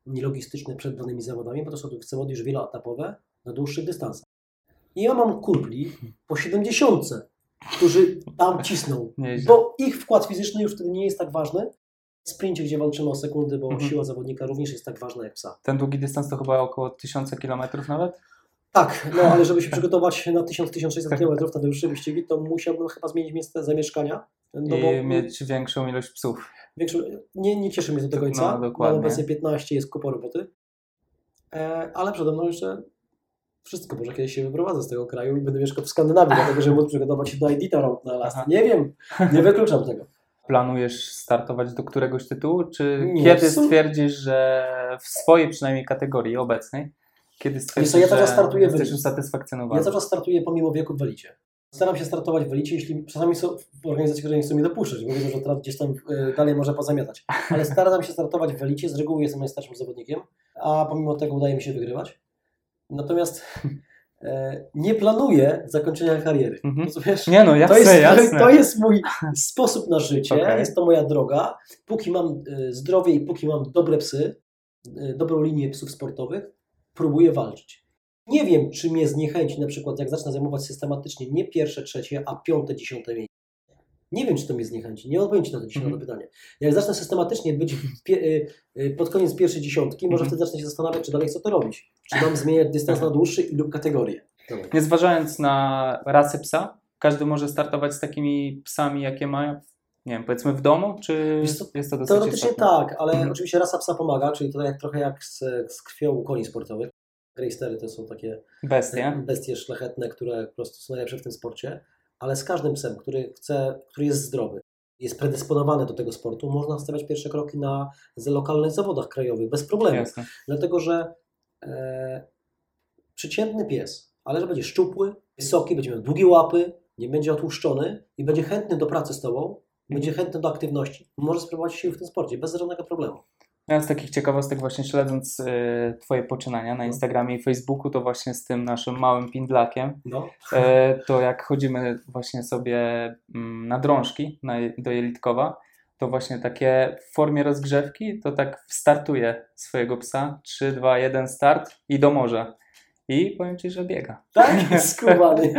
logistyczne przed danymi zawodami, bo to są zawody już wieloetapowe na dłuższych dystansach. I ja mam kumpli po 70, którzy tam cisną, bo ich wkład fizyczny już wtedy nie jest tak ważny. W sprincie, gdzie walczymy o sekundy, bo Mhm. siła zawodnika również jest tak ważna jak psa. Ten długi dystans to chyba około 1000 km nawet? Tak, no ale żeby się przygotować na 1000-1600 km na dłuższe wyścigi, to musiałbym chyba zmienić miejsce zamieszkania. No I bo mieć większą ilość psów. większą, nie, nie cieszy mnie to do końca. No, dokładnie. Mam obecnie 15, jest kupa roboty. E, ale przede mną jeszcze wszystko, może kiedyś się wyprowadzę z tego kraju i będę mieszkał w Skandynawii, dlatego że móc przygotować się do Edita Road na las. Aha. Nie wiem, nie wykluczam tego. Planujesz startować do któregoś tytułu? Czy Nie, kiedy stwierdzisz, że w swojej przynajmniej kategorii obecnej, kiedy stwierdzisz, co, ja że startuję w jesteś usatysfakcjonowany? Ja cały czas startuję pomimo wieku w Elicie. Staram się startować w Elicie, jeśli czasami są w organizacji, które nie chcą mnie dopuszczać, bo wiedzą, że teraz gdzieś tam y, dalej może pozamiatać. Ale staram się startować w Elicie, z reguły jestem najstarszym zawodnikiem, a pomimo tego udaje mi się wygrywać. Natomiast e, nie planuję zakończenia kariery. Mhm. Rozumiesz? Nie no, jasne, To jest, jasne. to jest mój sposób na życie, Okej. jest to moja droga. Póki mam y, zdrowie i póki mam dobre psy, y, dobrą linię psów sportowych, próbuję walczyć. Nie wiem, czy mnie zniechęci na przykład, jak zacznę zajmować systematycznie nie pierwsze, trzecie, a piąte, dziesiąte miejsce. Nie wiem, czy to mnie zniechęci. Nie odpowiem Ci na to dzisiaj Mhm. na pytanie. Jak zacznę systematycznie być y, y, pod koniec pierwszej dziesiątki, może Mhm. wtedy zacznę się zastanawiać, czy dalej chcę to robić. Czy mam zmieniać dystans na dłuższy i lub kategorię. Dobra. Nie zważając na rasę psa, każdy może startować z takimi psami, jakie mają, nie wiem, powiedzmy w domu, czy co, jest to dosyć Teoretycznie istotne? tak, ale Mhm. oczywiście rasa psa pomaga, czyli to jak, trochę jak z, z krwią u koni sportowych. Greystery to są takie Bestie. bestie szlachetne, które po prostu są najlepsze w tym sporcie, ale z każdym psem, który chce, który jest zdrowy jest predysponowany do tego sportu, można stawiać pierwsze kroki na lokalnych zawodach krajowych bez problemu. Jasne. Dlatego, że e, przeciętny pies, ale że będzie szczupły, wysoki, będzie miał długie łapy, nie będzie otłuszczony i będzie chętny do pracy z tobą, będzie chętny do aktywności, może spróbować sił w tym sporcie bez żadnego problemu. Ja z takich ciekawostek właśnie śledząc y, Twoje poczynania na Instagramie i Facebooku, to właśnie z tym naszym małym pindlakiem, No. e, to jak chodzimy właśnie sobie mm, na drążki na, do Jelitkowa, to właśnie takie w formie rozgrzewki, to tak startuje swojego psa, 3, 2, 1 start i do morza. I powiem Ci, że biega. Tak? Skubany.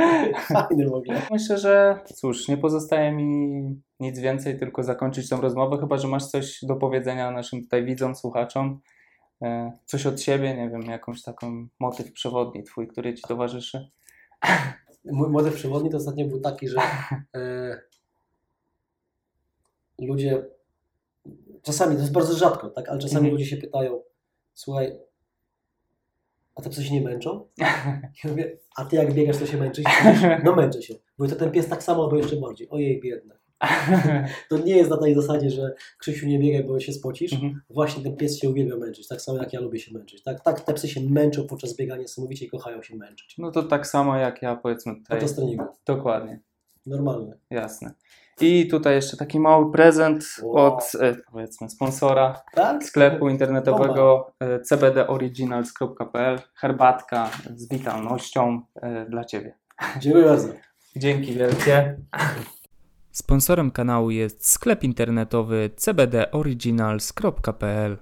Fajny w ogóle. Myślę, że cóż, nie pozostaje mi nic więcej, tylko zakończyć tą rozmowę, chyba że masz coś do powiedzenia naszym tutaj widzom, słuchaczom. E, Coś od siebie, nie wiem, jakąś taką motyw przewodni twój, który ci towarzyszy. Mój motyw przewodni to ostatnio był taki, że e, ludzie, czasami, to jest bardzo rzadko, tak, ale czasami Mhm. ludzie się pytają, słuchaj, a te psy się nie męczą? Ja mówię, a ty jak biegasz, to się męczysz? No męczę się. Mówię, to ten pies tak samo, albo jeszcze bardziej. Ojej, biedny. To nie jest na tej zasadzie, że Krzysiu nie biegaj, bo się spocisz. Mhm. Właśnie ten pies się uwielbia męczyć, tak samo jak ja lubię się męczyć. Tak, tak te psy się męczą podczas biegania niesamowicie i kochają się męczyć. No to tak samo jak ja, powiedzmy tutaj. Treningu. Dokładnie, Normalne. jasne. I tutaj jeszcze taki mały prezent Wow. od, e, powiedzmy, sponsora Tak? sklepu internetowego e, cbdoriginals.pl. Herbatka z witalnością e, dla Ciebie. Dziękuję bardzo. Dzięki wielkie. Sponsorem kanału jest sklep internetowy cbdoriginals.pl.